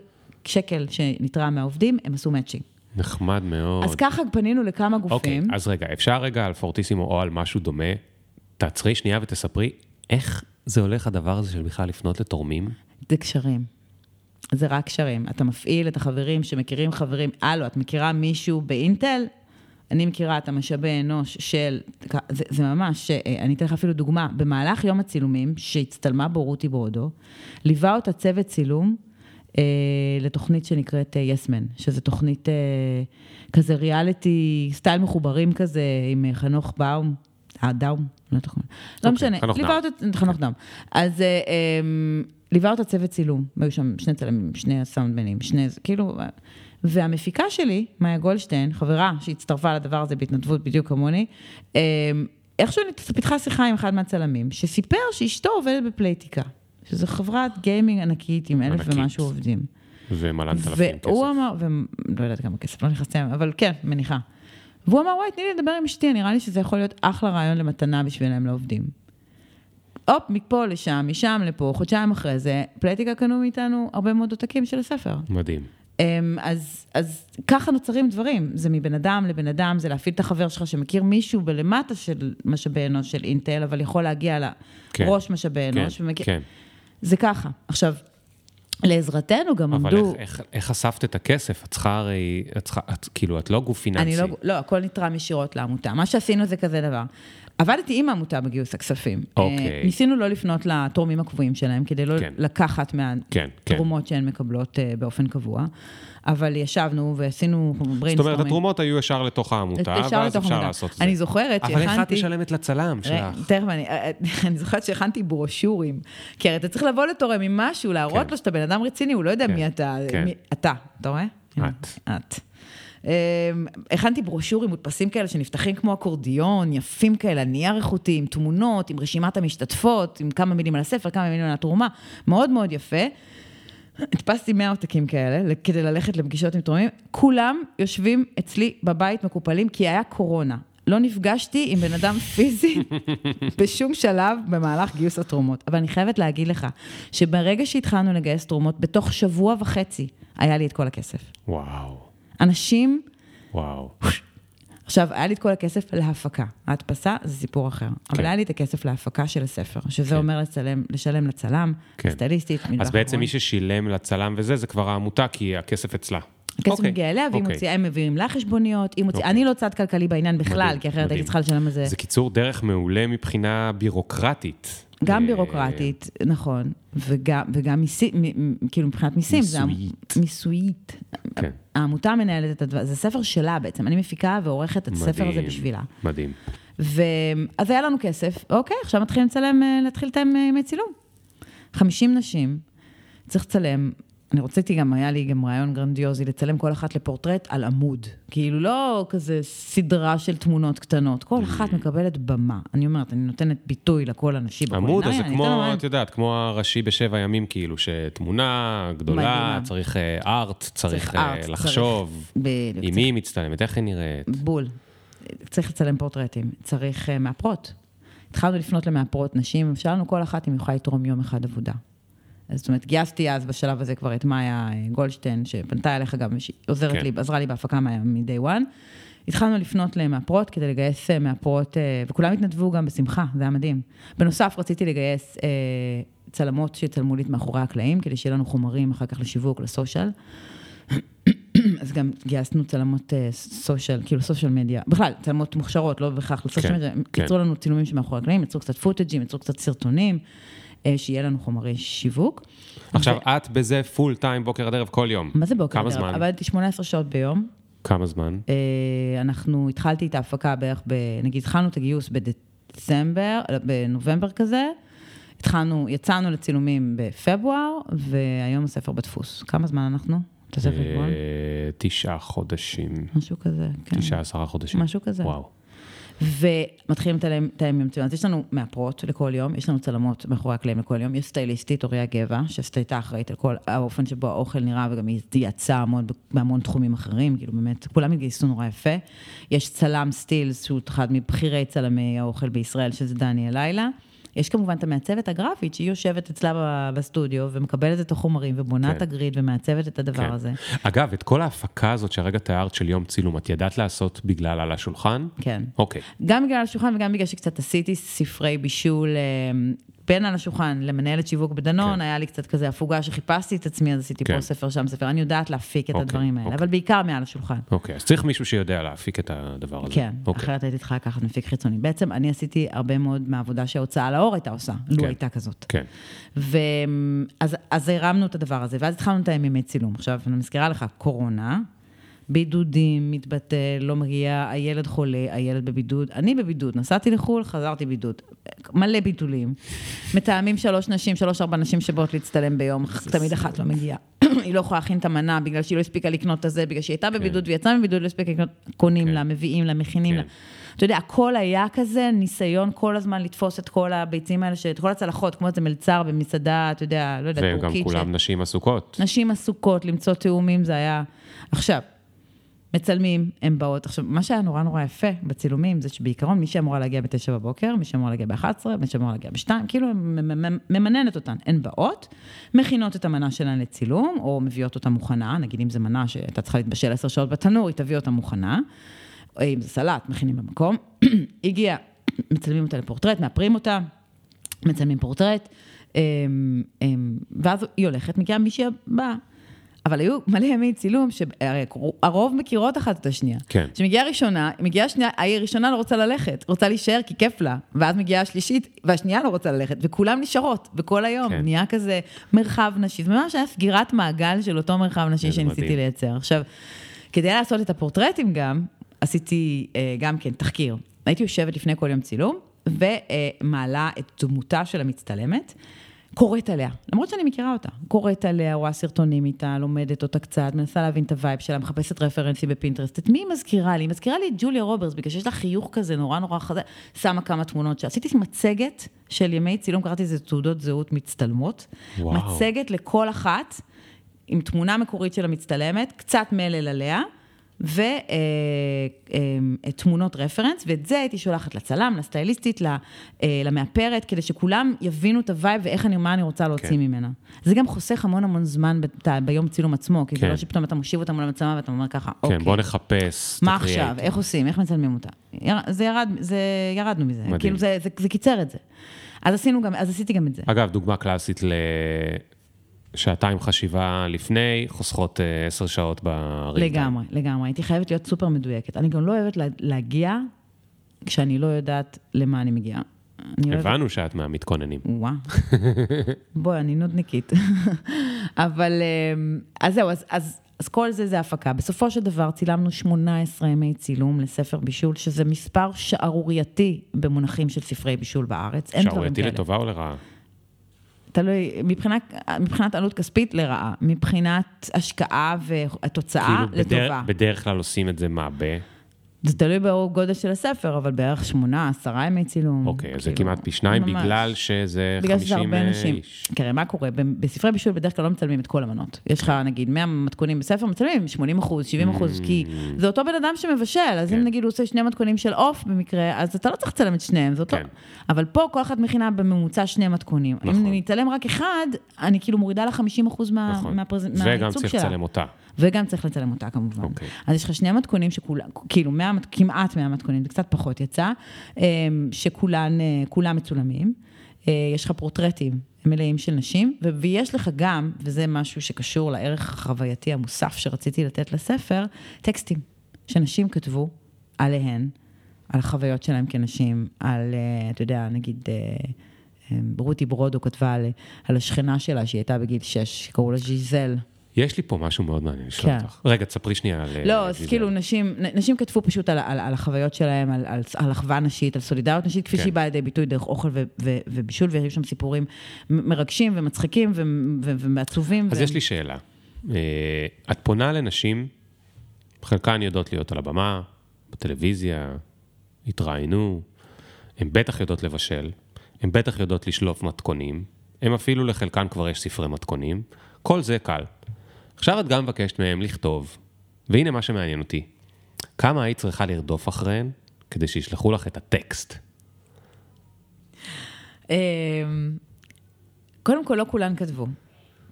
שקל שנתרם מהעובדים, הם עשו matching. נחמד מאוד. אז ככה פנינו לכמה גופים. אוקיי, אז רגע, אפשר רגע על Fortissimo או על משהו דומה, תעצרי שנייה ותספרי איך זה הולך הדבר הזה של בכלל לפנות לתורמים? זה קשרים. זה רק קשרים. אתה מפעיל את החברים שמכירים חברים. הלו, את מכירה מישהו באינטל? אני מכירה את המשאבי אנוש של, זה, זה ממש, אה, אני אתן לך אפילו דוגמה, במהלך יום הצילומים, שהצטלמה בו רותי ברודו, ליווה אותה צוות צילום לתוכנית שנקראת יסמן, uh, שזה תוכנית uh, כזה ריאליטי, סטייל מחוברים כזה, עם uh, חנוך באום. דאום, לא יודעת לא משנה, ליווה אותה, חנוך דאום. אז אמ, ליווה אותה צוות צילום, היו שם שני צלמים, שני סאונדמנים, שני, כאילו, והמפיקה שלי, מאיה גולדשטיין, חברה שהצטרפה לדבר הזה בהתנדבות בדיוק כמוני, אמ, איכשהו פיתחה שיחה עם אחד מהצלמים, שסיפר שאשתו עובדת בפלייטיקה, שזו חברת גיימינג ענקית עם אלף ומשהו עובדים. ומלנת אלפים כסף. והוא אמר, ולא יודעת כמה כסף, לא נכנסתי, אבל כן, מניחה. והוא אמר, וואי, תני לי לדבר עם אשתי, נראה לי שזה יכול להיות אחלה רעיון למתנה בשבילם לעובדים. הופ, מפה לשם, משם לפה, חודשיים אחרי זה, פלייטיקה קנו מאיתנו הרבה מאוד עותקים של הספר. מדהים. אמ, אז, אז ככה נוצרים דברים, זה מבן אדם לבן אדם, זה להפעיל את החבר שלך שמכיר מישהו בלמטה של משאבי אנוש של אינטל, אבל יכול להגיע לראש כן, משאבי כן, אנוש. ומכיר... כן. זה ככה. עכשיו, לעזרתנו גם אבל עמדו... אבל איך, איך, איך אספת את הכסף? את צריכה הרי, את צריכה, את, כאילו, את לא גוף פיננסי. אני לא, לא, הכל נתרם ישירות לעמותה. מה שעשינו זה כזה דבר. עבדתי עם העמותה בגיוס הכספים. אוקיי. ניסינו לא לפנות לתורמים הקבועים שלהם, כדי לא כן. לקחת מהתרומות כן, כן. שהן מקבלות uh, באופן קבוע. אבל ישבנו ועשינו בריינסטורמינג. זאת אומרת, התרומות היו ישר לתוך העמותה, ואז אפשר לעשות את זה. אני זוכרת שהכנתי... אבל איך את משלמת לצלם שלך? תכף, אני, אני זוכרת שהכנתי ברושורים. כי הרי אתה צריך לבוא לתורם עם משהו, להראות כן. לו שאתה בן אדם רציני, הוא לא יודע כן. מי אתה. כן. מי, אתה, אתה רואה? את. את. אמ, הכנתי ברושורים מודפסים כאלה שנפתחים כמו אקורדיון, יפים כאלה, נייר איכותי, עם תמונות, עם רשימת המשתתפות, עם כמה מילים על הספר, כמה מילים על התרומה, מאוד מאוד יפה. הדפסתי 100 עותקים כאלה, כדי ללכת לפגישות עם תרומים, כולם יושבים אצלי בבית מקופלים, כי היה קורונה. לא נפגשתי עם בן אדם פיזי בשום שלב במהלך גיוס התרומות. אבל אני חייבת להגיד לך, שברגע שהתחלנו לגייס תרומות, בתוך שבוע וחצי היה לי את כל הכסף. וואו. אנשים... וואו. עכשיו, היה לי את כל הכסף להפקה. ההדפסה זה סיפור אחר. כן. אבל היה לי את הכסף להפקה של הספר, שזה כן. אומר לצלם, לשלם לצלם, כן. סטייליסטית, אז בעצם מי ששילם לצלם וזה, זה כבר העמותה, כי הכסף אצלה. הכסף אוקיי, מגיע אליה, והיא אוקיי. מוציאה, הם מביאים לה חשבוניות, היא מוציאה, אוקיי. אני לא צד כלכלי בעניין בכלל, מדהים, כי אחרת הייתי צריכה לשלם על זה. זה קיצור דרך מעולה מבחינה בירוקרטית. גם אה, בירוקרטית, נכון, וגם, וגם מיסים, כאילו מבחינת מיסים, מיסויית. זה מיסויית. כן. העמותה מנהלת את הדבר, זה ספר שלה בעצם, אני מפיקה ועורכת את הספר הזה בשבילה. מדהים. ואז היה לנו כסף, אוקיי, עכשיו מתחילים לצלם, אה, להתחיל לתאם אה, ימי צילום. 50 נשים, צריך לצלם אני רציתי גם, היה לי גם רעיון גרנדיוזי, לצלם כל אחת לפורטרט על עמוד. כאילו לא כזה סדרה של תמונות קטנות, כל אחת מקבלת במה. אני אומרת, אני נותנת ביטוי לקול הנשי בכל עמוד, אז זה כמו, את יודעת, כמו הראשי בשבע ימים, כאילו, שתמונה גדולה, צריך ארט, אה, צריך אה, לחשוב, עם מי היא מצטלמת, איך היא נראית. בול. צריך לצלם פורטרטים, צריך אה, מאפרות. התחלנו לפנות למאפרות נשים, שאלנו כל אחת אם היא יכולה לתרום יום אחד עבודה. זאת אומרת, גייסתי אז בשלב הזה כבר את מאיה אה, גולדשטיין, שפנתה אליך גם, שעוזרת כן. לי, עזרה לי בהפקה מ-day one. התחלנו לפנות למאפרות כדי לגייס אה, מאפרות, אה, וכולם התנדבו גם בשמחה, זה היה מדהים. בנוסף, רציתי לגייס צלמות שיצלמו לי את מאחורי הקלעים, כדי שיהיה לנו חומרים אחר כך לשיווק, לסושיאל. אז גם גייסנו צלמות סושיאל, כאילו סושיאל מדיה, בכלל, צלמות מוכשרות, לא בהכרח לסושיאל מדיה, כן. יצרו לנו צילומים שמאחורי הקלעים, יצרו קצת פוטג'ים, יצרו קצת סרטונים. אה, שיהיה לנו חומרי שיווק. עכשיו, ו... את בזה פול טיים, בוקר עד ערב, כל יום. מה זה בוקר עד ערב? כמה זמן? עבדתי 18 שעות ביום. כמה זמן? אה, אנחנו, התחלתי את ההפקה בערך ב... נגיד, התחלנו את הגיוס בדצמבר, בנובמבר כזה. התחלנו, יצאנו לצילומים בפברואר, והיום הספר בדפוס. כמה זמן אנחנו? אה, תשעה חודשים. משהו כזה, כן. תשעה, עשרה חודשים. משהו כזה. וואו. ומתחילים לתאם עם צלמות. יש לנו מאפרות לכל יום, יש לנו צלמות מאחורי הקלעים לכל יום, יש סטייליסטית, אוריה גבע, שהייתה אחראית על כל האופן שבו האוכל נראה, וגם היא יצאה המון, בהמון תחומים אחרים, כאילו באמת, כולם התגייסו נורא יפה. יש צלם סטילס, שהוא אחד מבכירי צלמי האוכל בישראל, שזה דניאל לילה. יש כמובן את המעצבת הגרפית, שהיא יושבת אצלה בסטודיו ומקבלת את החומרים ובונה כן. את הגריד ומעצבת את הדבר כן. הזה. אגב, את כל ההפקה הזאת שהרגע תיארת של יום צילום, את ידעת לעשות בגלל על השולחן? כן. אוקיי. גם בגלל השולחן וגם בגלל שקצת עשיתי ספרי בישול בין על השולחן למנהלת שיווק בדנון, כן. היה לי קצת כזה הפוגה שחיפשתי את עצמי, אז עשיתי כן. פה ספר, שם ספר. אני יודעת להפיק את אוקיי, הדברים האלה, אוקיי. אבל בעיקר מעל השולחן. אוקיי, אז צריך מישהו שיודע להפיק את הדבר הזה. כן, אוקיי. אחרת הייתי צריכה לקחת מפיק חיצוני. בעצם אני עשיתי הרבה מאוד מהעבודה שההוצאה לאור הייתה עושה, לו כן. הייתה כזאת. כן. ואז אז הרמנו את הדבר הזה, ואז התחלנו לתאם ימי צילום. עכשיו, אני מזכירה לך, קורונה, בידודים, מתבטל, לא מגיע, הילד חולה, הילד בבידוד. אני בבידוד, נסעתי לחו"ל, חזרתי בידוד. מלא ביטולים. מתאמים שלוש נשים, שלוש ארבע נשים שבאות להצטלם ביום, תמיד אחת לא מגיעה. היא לא יכולה להכין את המנה בגלל שהיא לא הספיקה לקנות את הזה, בגלל שהיא הייתה בבידוד כן. ויצאה מבידוד, לא הספיקה לקנות, קונים כן. לה, מביאים לה, מכינים לה. אתה יודע, הכל היה כזה ניסיון כל הזמן לתפוס את כל הביצים האלה, את כל הצלחות, כמו איזה מלצר במסעדה, אתה יודע, לא יודע, טורקית. וגם כולם נשים עסוקות. נשים עסוקות, למצוא תאומים, זה היה... עכשיו, מצלמים, הן באות. עכשיו, מה שהיה נורא נורא יפה בצילומים, זה שבעיקרון מי שאמורה להגיע ב-9 בבוקר, מי שאמורה להגיע ב-11, מי שאמורה להגיע ב-2, כאילו ממננת אותן. הן באות, מכינות את המנה שלהן לצילום, או מביאות אותה מוכנה, נגיד אם זו מנה שהייתה צריכה להתבשל 10 שעות בתנור, היא תביא אותה מוכנה. או אם זה סלט, מכינים במקום. הגיע, מצלמים אותה לפורטרט, מאפרים אותה, מצלמים פורטרט, אמ, אמ, ואז היא הולכת, מגיעה מישהי הבאה. אבל היו מלא ימי צילום, שהרוב מכירות אחת את השנייה. כן. כשמגיעה ראשונה, מגיעה שנייה, היא הראשונה לא רוצה ללכת, רוצה להישאר כי כיף לה, ואז מגיעה השלישית, והשנייה לא רוצה ללכת, וכולם נשארות, וכל היום, כן. נהיה כזה מרחב נשי. זה ממש היה סגירת מעגל של אותו מרחב נשי שניסיתי מדהים. לייצר. עכשיו, כדי לעשות את הפורטרטים גם, עשיתי אה, גם כן תחקיר. הייתי יושבת לפני כל יום צילום, ומעלה את דמותה של המצטלמת. קוראת עליה, למרות שאני מכירה אותה, קוראת עליה, רואה סרטונים איתה, לומדת אותה קצת, מנסה להבין את ה vibe שלה, מחפשת reference ים בפינטרסט. את מי היא מזכירה לי? היא מזכירה לי את ג'וליה רוברטס, בגלל שיש לה חיוך כזה נורא נורא חזק, שמה כמה תמונות שעשיתי מצגת של ימי צילום, קראתי לזה תעודות זהות מצטלמות. וואו. מצגת לכל אחת, עם תמונה מקורית של המצטלמת, קצת מלל עליה. ותמונות אה, אה, reference, ואת זה הייתי שולחת לצלם, לסטייליסטית, אה, למאפרת, כדי שכולם יבינו את ה vibe ואיך אני, מה אני רוצה להוציא כן. ממנה. זה גם חוסך המון המון זמן ב, ביום צילום עצמו, כי כן. זה לא שפתאום אתה מושיב אותה מול המצלמה ואתה אומר ככה, כן, אוקיי. כן, בוא נחפש. מה עכשיו, איך עושים, איך מצלמים אותה. זה ירד, זה, ירדנו מזה, מדהים. כאילו זה, זה, זה קיצר את זה. אז עשינו גם, אז עשיתי גם את זה. אגב, דוגמה קלאסית ל... שעתיים חשיבה לפני, חוסכות אה, עשר שעות בריב. לגמרי, לגמרי. הייתי חייבת להיות סופר מדויקת. אני גם לא אוהבת להגיע כשאני לא יודעת למה אני מגיעה. אני הבנו אוהבת... שאת מהמתכוננים. וואו. בואי, אני נודניקית. אבל, אה, אז זהו, אז, אז, אז כל זה זה הפקה. בסופו של דבר צילמנו 18 ימי צילום לספר בישול, שזה מספר שערורייתי במונחים של ספרי בישול בארץ. שערורייתי לטובה או לרעה? תלוי, מבחינת, מבחינת עלות כספית לרעה, מבחינת השקעה והתוצאה כאילו לטובה. כאילו בדרך כלל עושים את זה מה, ב... זה תלוי בגודל של הספר, אבל בערך שמונה, עשרה ימי צילום. אוקיי, אז זה כאילו, כמעט פי שניים, ממש. בגלל שזה בגלל 50 הרבה אה, אנשים. איש. תראה, מה קורה? בספרי בישול בדרך כלל לא מצלמים את כל המנות. יש לך, נגיד, 100 מתכונים בספר, מצלמים 80 אחוז, 70 אחוז, כי mm. זה אותו בן אדם שמבשל, אז אם כן. נגיד הוא עושה שני מתכונים של עוף במקרה, אז אתה לא צריך לצלם את שניהם, זה אותו. כן. אבל פה כל אחת מכינה בממוצע שני מתכונים. נכון. אם אני אצלם רק אחד, אני כאילו מורידה לה 50 אחוז נכון. מהייצוג שלה. וגם צריך לצלם אותה. וגם צריך לצלם אותה כמובן. Okay. אוקיי. אז יש לך שני מתכונים שכולם, כאילו 100, כמעט 100 מתכונים, זה קצת פחות יצא, אמ, שכולם אה, מצולמים. אה, יש לך פורטרטים מלאים של נשים, ויש לך גם, וזה משהו שקשור לערך החווייתי המוסף שרציתי לתת לספר, טקסטים שנשים כתבו עליהן, על החוויות שלהם כנשים, על, אה, אתה יודע, נגיד... רותי ברודו כתבה על, על השכנה שלה, שהיא הייתה בגיל 6, קראו לה ז'יזל. יש לי פה משהו מאוד מעניין לשאול כן. אותך. רגע, תספרי שנייה על... לא, אז כאילו נשים, נשים כתבו פשוט על, על, על החוויות שלהם, על, על, על אחווה נשית, על סולידריות נשית, כפי כן. שהיא באה לידי ביטוי דרך אוכל ו, ו, ובישול, והיו שם סיפורים מרגשים ומצחיקים ו, ו, ומעצובים. אז ו... יש לי שאלה. אה, את פונה לנשים, חלקן יודעות להיות על הבמה, בטלוויזיה, התראיינו, הן בטח יודעות לבשל, הן בטח יודעות לשלוף מתכונים, הן אפילו לחלקן כבר יש ספרי מתכונים, כל זה קל. עכשיו את גם מבקשת מהם לכתוב, והנה מה שמעניין אותי. כמה היית צריכה לרדוף אחריהן כדי שישלחו לך את הטקסט? אמ, קודם כל, לא כולן כתבו.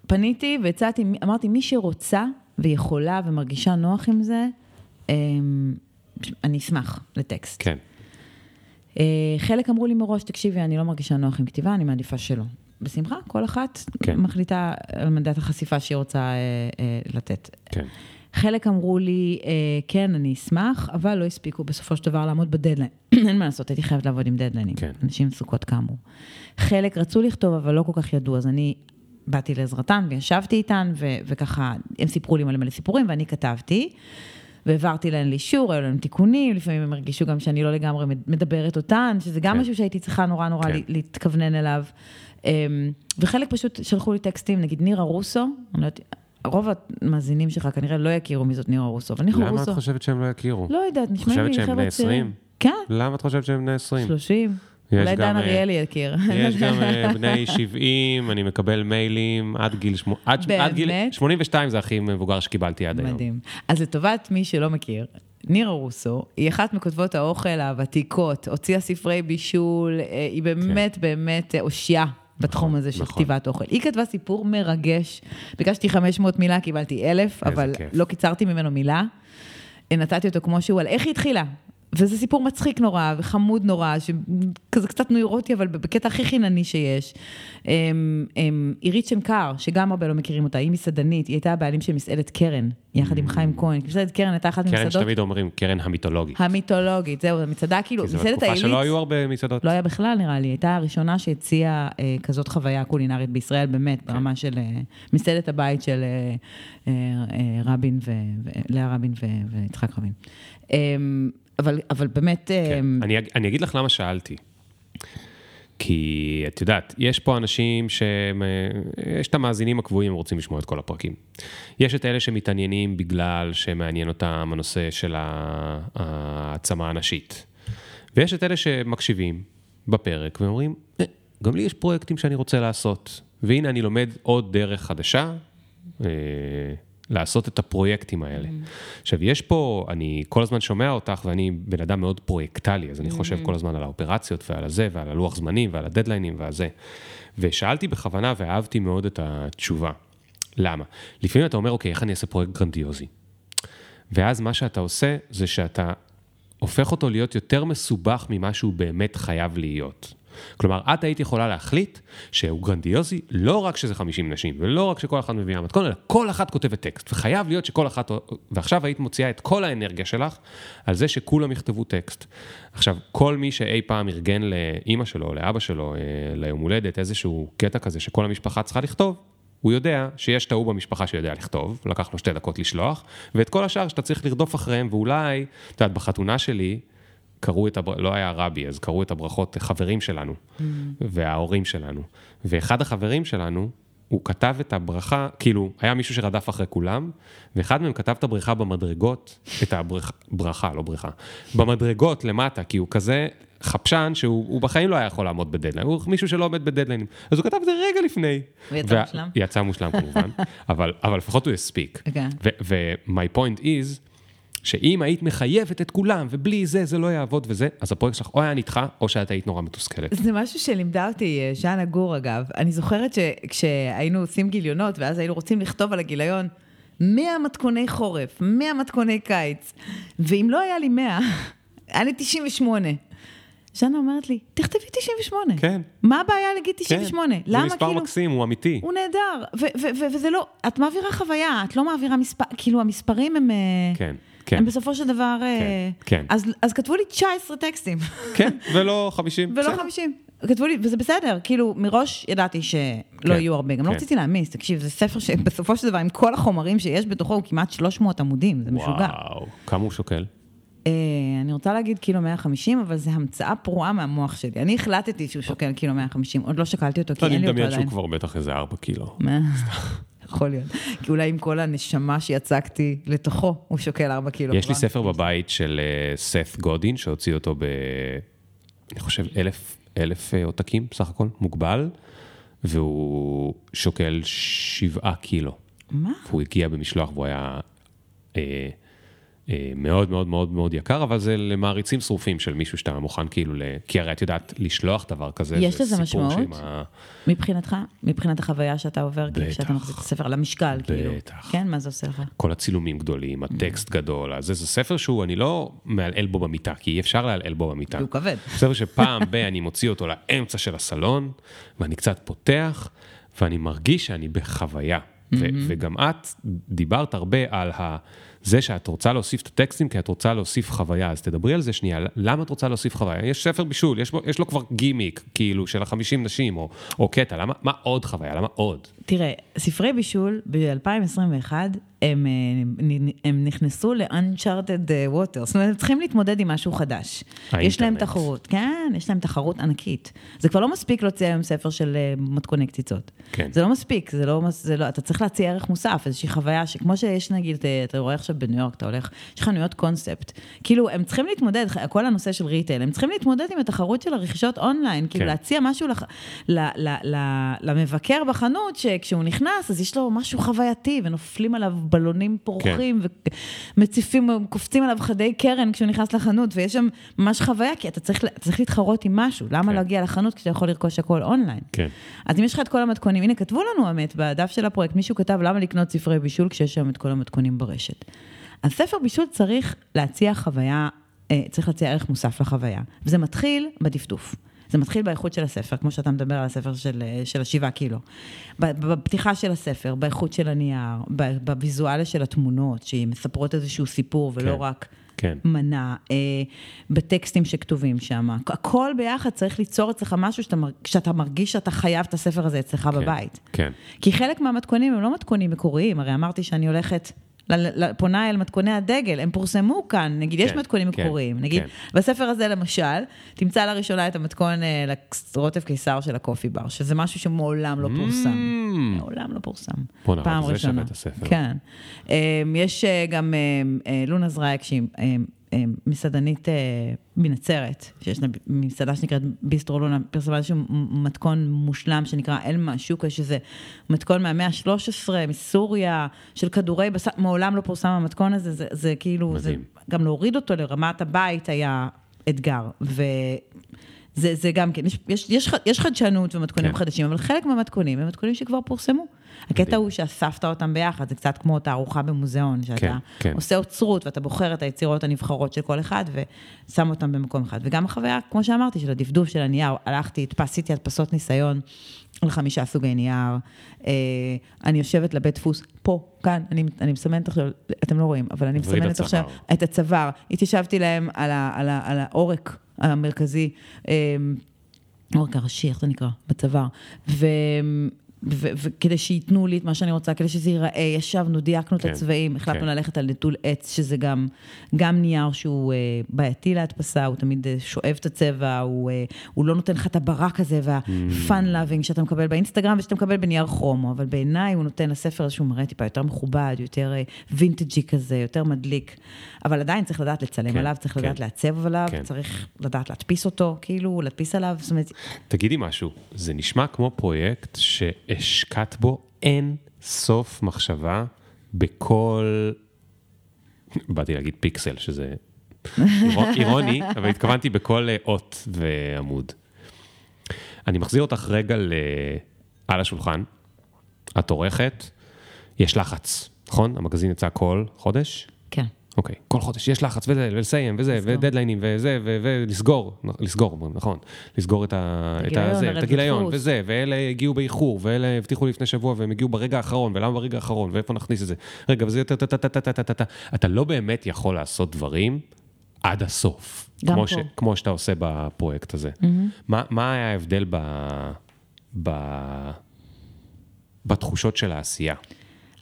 פניתי והצעתי, אמרתי, מי שרוצה ויכולה ומרגישה נוח עם זה, אמ, אני אשמח לטקסט. כן. אה, חלק אמרו לי מראש, תקשיבי, אני לא מרגישה נוח עם כתיבה, אני מעדיפה שלא. בשמחה, כל אחת כן. מחליטה על מנדט החשיפה שהיא רוצה אה, אה, לתת. כן. חלק אמרו לי, אה, כן, אני אשמח, אבל לא הספיקו בסופו של דבר לעמוד בדדליין. אין מה לעשות, הייתי חייבת לעבוד עם דדליינים. כן. אנשים סוכות כאמור. חלק רצו לכתוב, אבל לא כל כך ידעו, אז אני באתי לעזרתן וישבתי איתן, ו- וככה, הם סיפרו לי מלא מלא סיפורים, ואני כתבתי. והעברתי להן לאישור, היו להם תיקונים, לפעמים הם הרגישו גם שאני לא לגמרי מדברת אותן, שזה גם כן. משהו שהייתי צריכה נורא נורא כן. להתכוונן אליו. אמ, וחלק פשוט שלחו לי טקסטים, נגיד נירה רוסו, אני לא יודעת, רוב המאזינים שלך כנראה לא יכירו מי זאת נירה רוסו, אבל נירה רוסו... למה את חושבת שהם לא יכירו? לא יודעת, נשמע לי חבר'ה צעירים. חושבת שהם בני 20? כן. למה את חושבת שהם בני 20? 30. אולי דן אריאלי יכיר. יש גם אה, בני 70, אני מקבל מיילים עד גיל, עד גיל 82 זה הכי מבוגר שקיבלתי עד היום. מדהים. אז לטובת מי שלא מכיר, נירה רוסו היא אחת מכותבות האוכל הוותיקות, הוציאה ספרי בישול, אה, היא באמת כן. באמת אושייה בתחום נכון, הזה של נכון. כתיבת אוכל. היא כתבה סיפור מרגש, ביקשתי 500 מילה, קיבלתי 1,000, אבל כיף. לא קיצרתי ממנו מילה. נתתי אותו כמו שהוא, על איך היא התחילה. וזה סיפור מצחיק נורא וחמוד נורא, שכזה קצת נוירוטי, אבל בקטע הכי חינני שיש. אמ, אמ, עירית שנקר, שגם הרבה לא מכירים אותה, היא מסעדנית, היא הייתה הבעלים של מסעדת קרן, יחד עם חיים כהן. מסעדת קרן הייתה אחת ממסעדות... קרן שתמיד אומרים, קרן המיתולוגית. המיתולוגית, זהו, המצעדה כאילו, מסעדת העילית... כי זו בתקופה שלא היו הרבה מסעדות. לא היה בכלל, נראה לי. הייתה הראשונה שהציעה אה, כזאת חוויה קולינרית בישראל, באמת, כן. ברמה של אה, מסעדת הבית של אה, רבין, לאה רבין ויצחק רבין. אמ, אבל, אבל באמת... כן. Um... אני, אני אגיד לך למה שאלתי. כי את יודעת, יש פה אנשים שהם, אה, יש את המאזינים הקבועים, הם רוצים לשמוע את כל הפרקים. יש את אלה שמתעניינים בגלל שמעניין אותם הנושא של העצמה הנשית. ויש את אלה שמקשיבים בפרק ואומרים, אה, גם לי יש פרויקטים שאני רוצה לעשות. והנה אני לומד עוד דרך חדשה, אה, לעשות את הפרויקטים האלה. Mm. עכשיו, יש פה, אני כל הזמן שומע אותך, ואני בן אדם מאוד פרויקטלי, אז אני mm. חושב כל הזמן על האופרציות ועל הזה, ועל הלוח זמנים, ועל הדדליינים ועל זה. ושאלתי בכוונה ואהבתי מאוד את התשובה. למה? לפעמים אתה אומר, אוקיי, איך אני אעשה פרויקט גרנדיוזי? ואז מה שאתה עושה, זה שאתה הופך אותו להיות יותר מסובך ממה שהוא באמת חייב להיות. כלומר, את היית יכולה להחליט שהוא גרנדיוזי, לא רק שזה 50 נשים, ולא רק שכל אחת מביאה מתכון, אלא כל אחת כותבת טקסט. וחייב להיות שכל אחת, ועכשיו היית מוציאה את כל האנרגיה שלך על זה שכולם יכתבו טקסט. עכשיו, כל מי שאי פעם ארגן לאימא שלו, לאבא שלו, אה, ליום הולדת, איזשהו קטע כזה שכל המשפחה צריכה לכתוב, הוא יודע שיש את ההוא במשפחה שיודע לכתוב, לקח לו שתי דקות לשלוח, ואת כל השאר שאתה צריך לרדוף אחריהם, ואולי, את יודעת, בחתונה שלי, קראו את, הבר... לא היה רבי, אז קראו את הברכות חברים שלנו, mm. וההורים שלנו. ואחד החברים שלנו, הוא כתב את הברכה, כאילו, היה מישהו שרדף אחרי כולם, ואחד מהם כתב את הברכה במדרגות, את הברכה, ברכה, לא בריכה, במדרגות למטה, כי הוא כזה חפשן שהוא בחיים לא היה יכול לעמוד בדדליין, הוא מישהו שלא עומד בדדליינים. אז הוא כתב את זה רגע לפני. הוא יצא מושלם? יצא מושלם כמובן, אבל, אבל לפחות הוא הספיק. Okay. אוקיי. ו-my point is, שאם היית מחייבת את כולם, ובלי זה, זה לא יעבוד וזה, אז הפרויקט שלך או היה נדחה, או שאת היית נורא מתוסכלת. זה משהו שלימדה אותי אה, ז'אנה גור, אגב. אני זוכרת שכשהיינו עושים גיליונות, ואז היינו רוצים לכתוב על הגיליון, 100 מתכוני חורף, 100 מתכוני קיץ, ואם לא היה לי 100, היה לי 98. ז'אנה אומרת לי, תכתבי 98. כן. מה הבעיה להגיד 98? כן. למה זה מספר כאילו... מקסים, הוא אמיתי. הוא נהדר, וזה לא, את מעבירה חוויה, את לא מעבירה מספר, כאילו המספרים הם... אה, כן. כן. הם בסופו של דבר... כן, אה, כן. אז, אז כתבו לי 19 טקסטים. כן, ולא 50. ולא 50. כתבו לי, וזה בסדר, כאילו, מראש ידעתי שלא כן, יהיו הרבה, גם לא כן. לא רציתי להעמיס, תקשיב, זה ספר שבסופו של דבר, עם כל החומרים שיש בתוכו, הוא כמעט 300 עמודים, זה משוגע. וואו, כמה הוא שוקל? אה, אני רוצה להגיד קילו 150, אבל זו המצאה פרועה מהמוח שלי. אני החלטתי שהוא שוקל קילו 150, עוד לא שקלתי אותו, כי אין לי אותו עדיין. אני מדמיין שהוא כבר בטח איזה 4 קילו. יכול להיות. כי אולי עם כל הנשמה שיצקתי לתוכו, הוא שוקל 4 קילו. יש לי ספר בבית של אה, גודין, שהוציא אותו ב... אני חושב אלף, אלף אה, עותקים בסך הכל, מוגבל, והוא שוקל 7 קילו. מה? הוא הגיע במשלוח והוא היה... אה, מאוד מאוד מאוד מאוד יקר, אבל זה למעריצים שרופים של מישהו שאתה מוכן כאילו, ל... כי הרי את יודעת, לשלוח דבר כזה, יש לזה משמעות? ה... מבחינתך? מבחינת החוויה שאתה עובר, בטח. כשאתה מחזיק את הספר על המשקל, בטח. כאילו. בטח. כן, מה זה עושה לך? כל הצילומים גדולים, הטקסט גדול, אז זה, ספר שהוא, אני לא מעלעל בו במיטה, כי אי אפשר לעלעל בו במיטה. הוא כבד. ספר שפעם ב- אני מוציא אותו לאמצע של הסלון, ואני קצת פותח, ואני מרגיש שאני בחוויה. ו- וגם את דיברת הרבה על ה... זה שאת רוצה להוסיף את הטקסטים כי את רוצה להוסיף חוויה, אז תדברי על זה שנייה, למה את רוצה להוסיף חוויה? יש ספר בישול, יש, בו, יש לו כבר גימיק, כאילו, של החמישים נשים, או, או קטע, למה, מה עוד חוויה? למה עוד? תראה, ספרי בישול ב-2021, הם, אה, הם נכנסו ל-uncharted אה, water, זאת אומרת, הם צריכים להתמודד עם משהו חדש. האינטרנט. יש להם תחרות, כן, יש להם תחרות ענקית. זה כבר לא מספיק להוציא היום ספר של אה, מתכוני קציצות. כן. זה לא מספיק, זה לא, זה לא, אתה צריך להציע ערך מוסף, איזושהי חוויה שכמו שיש נגיד, אתה רואה עכשיו בניו יורק, אתה הולך, יש חנויות קונספט. כאילו, הם צריכים להתמודד, כל הנושא של retail, הם צריכים להתמודד עם התחרות של הרכישות אונליין, כאילו כן. להציע משהו לח, ל, ל, ל, למבקר בחנות, שכשהוא נכנס, אז יש לו משהו חווייתי, ונופלים עליו בלונים פורחים, כן. ומציפים, קופצים עליו חדי קרן כשהוא נכנס לחנות, ויש שם ממש חוויה, כי אתה צריך, אתה צריך להתחרות עם משהו, למה כן. להגיע לחנות כשאתה יכול לרכוש הכל אונליין? כן. אז אם יש לך את כל המתכונים, הנה, כתבו לנו, האמת, בדף של הפרויקט, מישהו כתב למה לקנות ספרי בישול כשיש שם את כל המתכונים ברשת. אז ספר בישול צריך להציע חוויה, אה, צריך להציע ערך מוסף לחוויה, וזה מתחיל בדפדוף. זה מתחיל באיכות של הספר, כמו שאתה מדבר על הספר של, אה, של השבעה קילו. בפתיחה של הספר, באיכות של הנייר, בוויזואליה של התמונות, שהיא מספרות איזשהו סיפור ולא כן. רק כן. מנה, אה, בטקסטים שכתובים שם. הכל ביחד צריך ליצור אצלך משהו שאתה, שאתה מרגיש שאתה חייב את הספר הזה אצלך כן, בבית. כן. כי חלק מהמתכונים הם לא מתכונים מקוריים, הרי אמרתי שאני הולכת... פונה אל מתכוני הדגל, הם פורסמו כאן, נגיד, כן, יש מתכונים כן, מקוריים, נגיד, כן. בספר הזה למשל, תמצא לראשונה את המתכון אה, לרוטב קיסר של הקופי בר, שזה משהו שמעולם לא פורסם. Mm. מעולם לא פורסם. בוא נראה, זה שווה את הספר. כן. אה, יש אה, גם לונה זרייק, שהיא אה, מסעדנית אה, מנצרת, שיש לה מסעדה שנקראת ביסטרו לונה, פרסמה איזשהו מתכון מושלם שנקרא אלמה שוקה, שזה מתכון מהמאה ה-13, מסוריה, של כדורי בשר, מעולם לא פורסם המתכון הזה, זה, זה כאילו, מדהים. זה, גם להוריד אותו לרמת הבית היה אתגר. ו... זה, זה גם כן, יש, יש, יש, יש חדשנות ומתכונים כן. חדשים, אבל חלק מהמתכונים הם מתכונים שכבר פורסמו. הקטע הוא שאספת אותם ביחד, זה קצת כמו תערוכה במוזיאון, שאתה כן, כן. עושה אוצרות ואתה בוחר את היצירות הנבחרות של כל אחד ושם אותם במקום אחד. וגם החוויה, כמו שאמרתי, של הדפדוף של הנייר, הלכתי, הדפסתי הדפסות ניסיון על חמישה סוגי נייר. אה, אני יושבת לבית דפוס, פה, כאן, אני, אני מסמנת עכשיו, אתם לא רואים, אבל אני מסמנת עכשיו את הצוואר. התיישבתי להם על, ה, על, ה, על העורק המרכזי. העורק הראשי, איך זה נקרא? בצוואר. ו... וכדי שייתנו לי את מה שאני רוצה, כדי שזה ייראה, ישבנו, דייקנו כן, את הצבעים, החלטנו כן. ללכת על נטול עץ, שזה גם, גם נייר שהוא uh, בעייתי להדפסה, הוא תמיד uh, שואב את הצבע, הוא, uh, הוא לא נותן לך את הברק הזה וה-fun loving שאתה מקבל באינסטגרם ושאתה מקבל בנייר כרומו, אבל בעיניי הוא נותן לספר איזשהו מראה טיפה יותר מכובד, יותר וינטג'י כזה, יותר מדליק, אבל עדיין צריך לדעת לצלם כן, עליו, צריך כן. לדעת לעצב עליו, כן. צריך לדעת להדפיס אותו, כאילו, להדפיס עליו, זאת אומרת... תגידי משהו, זה נשמע כמו פרויקט ש... השקעת בו אין סוף מחשבה בכל, באתי להגיד פיקסל, שזה אירוני, אבל התכוונתי בכל אה, אות ועמוד. אני מחזיר אותך רגע ל... על השולחן, את עורכת, יש לחץ, נכון? המגזין יצא כל חודש? כן. אוקיי, כל חודש יש לחץ וזה, ולסיים וזה, ודדליינים וזה, ולסגור, לסגור נכון, לסגור את את הגיליון וזה, ואלה הגיעו באיחור, ואלה הבטיחו לפני שבוע והם הגיעו ברגע האחרון, ולמה ברגע האחרון, ואיפה נכניס את זה. רגע, וזה יותר טה-טה-טה-טה-טה-טה. אתה לא באמת יכול לעשות דברים עד הסוף. גם פה. כמו שאתה עושה בפרויקט הזה. מה היה ההבדל בתחושות של העשייה?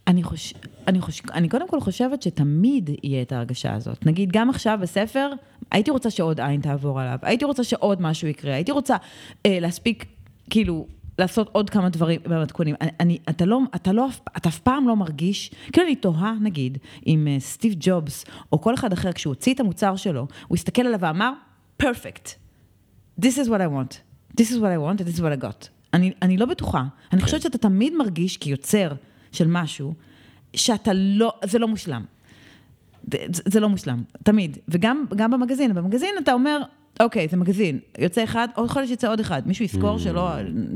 אני, חוש... אני, חוש... אני קודם כל חושבת שתמיד יהיה את ההרגשה הזאת. נגיד, גם עכשיו בספר, הייתי רוצה שעוד עין תעבור עליו, הייתי רוצה שעוד משהו יקרה, הייתי רוצה אה, להספיק, כאילו, לעשות עוד כמה דברים במתכונים. אני, אני, אתה, לא, אתה, לא, אתה אף פעם לא מרגיש, כאילו אני תוהה, נגיד, עם uh, סטיב ג'ובס, או כל אחד אחר, כשהוא הוציא את המוצר שלו, הוא הסתכל עליו ואמר, perfect, this is what I want, this is what I want, and this is what I got. אני, אני לא בטוחה. אני חושבת שאתה תמיד מרגיש כיוצר, של משהו, שאתה לא, זה לא מושלם. זה, זה לא מושלם, תמיד. וגם במגזין, במגזין אתה אומר, אוקיי, זה מגזין, יוצא אחד, עוד חודש יצא עוד אחד. מישהו יזכור mm. שלא,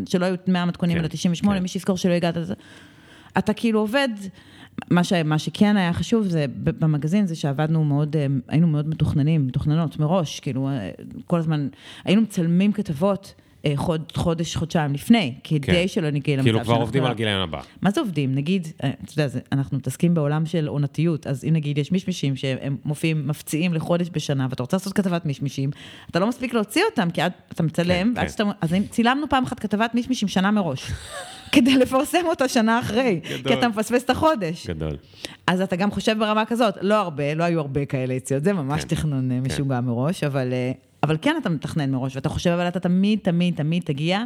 שלא היו 100 מתכונים אלא 98, כן. מישהו יזכור שלא הגעת לזה. אתה כאילו עובד, מה, ש, מה שכן היה חשוב זה, במגזין זה שעבדנו מאוד, אה, היינו מאוד מתוכננים, מתוכננות מראש, כאילו, אה, כל הזמן, היינו מצלמים כתבות. אה, חוד, חודש, חודשיים לפני, כדי כן. שלא נגיע למצב כאילו כבר עובדים על הגיליון הבא. מה זה עובדים? נגיד, אה, אתה יודע, אנחנו מתעסקים בעולם של עונתיות, אז אם נגיד יש מישמישים שהם מופיעים, מפציעים לחודש בשנה, ואתה רוצה לעשות כתבת מישמישים, אתה לא מספיק להוציא אותם, כי אתה מצלם, כן, כן. שאתה... אז צילמנו פעם אחת כתבת מישמישים שנה מראש. כדי לפרסם אותה שנה אחרי, גדול. כי אתה מפספס את החודש. גדול. אז אתה גם חושב ברמה כזאת, לא הרבה, לא היו הרבה כאלה יציאות, זה ממש כן. תכנון אה, כן. משוגע מראש, אבל, אבל כן אתה מתכנן מראש, ואתה חושב, אבל אתה תמיד, תמיד, תמיד תגיע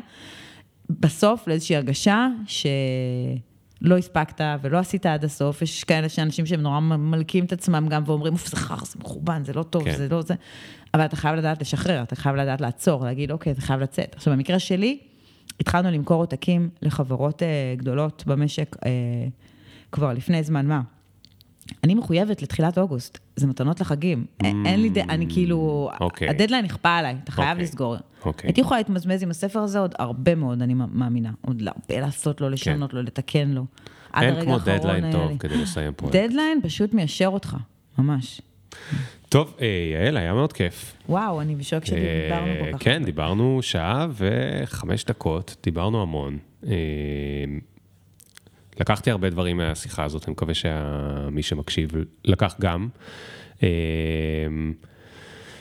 בסוף לאיזושהי הרגשה שלא הספקת ולא עשית עד הסוף. יש כאלה שאנשים שהם נורא מלקים את עצמם גם ואומרים, אוף, זה חר, זה מחורבן, זה לא טוב, כן. זה לא זה. אבל אתה חייב לדעת לשחרר, אתה חייב לדעת לעצור, להגיד, אוקיי, זה חייב לצאת. עכשיו, במקרה שלי, התחלנו למכור עותקים לחברות uh, גדולות במשק uh, כבר לפני זמן מה. אני מחויבת לתחילת אוגוסט, זה מתנות לחגים. Mm, אין לי, ד... אני כאילו, okay. אוקיי. הדדליין נכפה עליי, אתה חייב okay. אוקיי. לסגור. Okay. אוקיי. הייתי יכולה להתמזמז עם הספר הזה עוד הרבה מאוד, אני מאמינה. עוד הרבה לעשות לו, לשנות כן. לו, לתקן לו. אין כמו דדליין טוב כדי לסיים פרויקט. דדליין פשוט מיישר אותך, ממש. טוב, אה, יעל, היה מאוד כיף. וואו, אני בשוק שדיברנו כל כך. כן, דיברנו שעה וחמש דקות, דיברנו המון. אה, לקחתי הרבה דברים מהשיחה הזאת, אני מקווה שמי שמקשיב לקח גם. אה,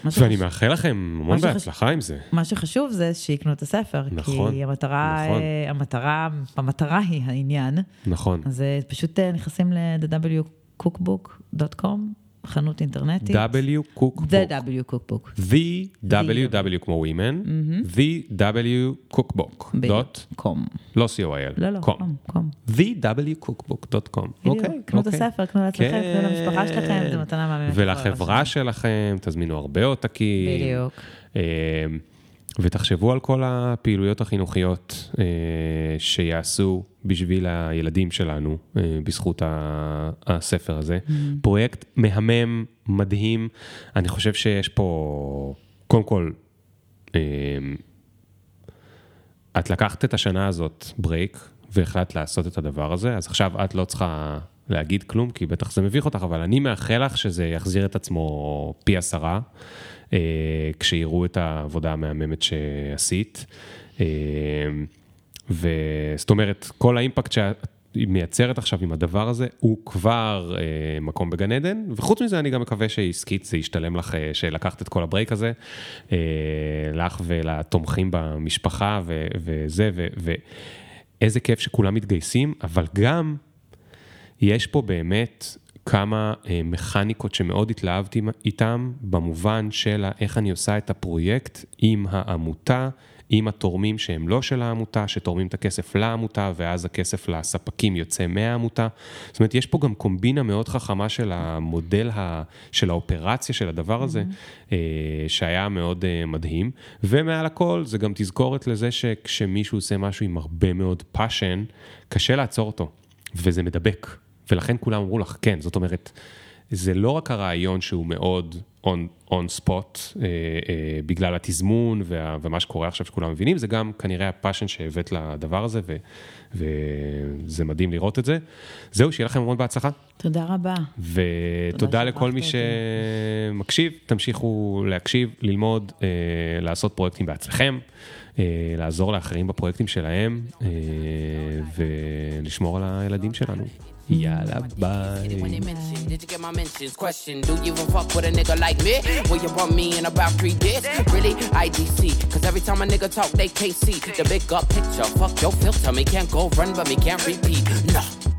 ואני מאחל לכם המון בהצלחה עם זה. מה שחשוב זה שיקנו את הספר, נכון, כי המטרה, נכון. המטרה, המטרה היא העניין. נכון. אז פשוט נכנסים ל-wcookbook.com. חנות אינטרנטית. W Cookbook. The W Cookbook. The W W כמו Women. The W Cookbook. דוט. קום. לא co.il. לא, לא, קום. קום. The W Cookbook.com. אוקיי. קנו את אוקיי. הספר, קנו לעצמכם, קנו כן. למשפחה שלכם, זה מתנה מהממת. ולחברה שלכם, תזמינו הרבה עותקים. בדיוק. ותחשבו על כל הפעילויות החינוכיות אה, שיעשו בשביל הילדים שלנו אה, בזכות הספר הזה. Mm. פרויקט מהמם, מדהים. אני חושב שיש פה, קודם כל, אה, את לקחת את השנה הזאת ברייק והחלטת לעשות את הדבר הזה, אז עכשיו את לא צריכה להגיד כלום, כי בטח זה מביך אותך, אבל אני מאחל לך שזה יחזיר את עצמו פי עשרה. אה, כשיראו את העבודה המהממת שעשית. אה, וזאת אומרת, כל האימפקט שאת מייצרת עכשיו עם הדבר הזה, הוא כבר אה, מקום בגן עדן, וחוץ מזה אני גם מקווה שעסקית זה ישתלם לך, אה, שלקחת את כל הברייק הזה, אה, לך ולתומכים במשפחה ו, וזה, ו, ואיזה כיף שכולם מתגייסים, אבל גם יש פה באמת כמה אה, מכניקות שמאוד התלהבתי איתם, במובן של איך אני עושה את הפרויקט עם העמותה, עם התורמים שהם לא של העמותה, שתורמים את הכסף לעמותה, ואז הכסף לספקים יוצא מהעמותה. זאת אומרת, יש פה גם קומבינה מאוד חכמה של המודל, ה, של האופרציה של הדבר הזה, mm-hmm. שהיה מאוד אה, מדהים. ומעל הכל, זה גם תזכורת לזה שכשמישהו עושה משהו עם הרבה מאוד passion, קשה לעצור אותו, וזה מדבק. ולכן כולם אמרו לך, כן, זאת אומרת, זה לא רק הרעיון שהוא מאוד on, on spot, אה, אה, בגלל התזמון וה, ומה שקורה עכשיו שכולם מבינים, זה גם כנראה הפאשן שהבאת לדבר הזה, ו, וזה מדהים לראות את זה. זהו, שיהיה לכם המון בהצלחה. תודה רבה. ותודה לכל מי שמקשיב, תמשיכו להקשיב, ללמוד, אה, לעשות פרויקטים בעצמכם. אה, לעזור לאחרים בפרויקטים שלהם אה, ולשמור על הילדים שלנו. Yalla, bye. Did you get my mentions? Question, do you even fuck with a nigga like me? Will you want me in about three days? Really? IDC. Cause every time a nigga talk, they can't see the big up picture. Fuck your filter, me can't go run, but me can't repeat. No.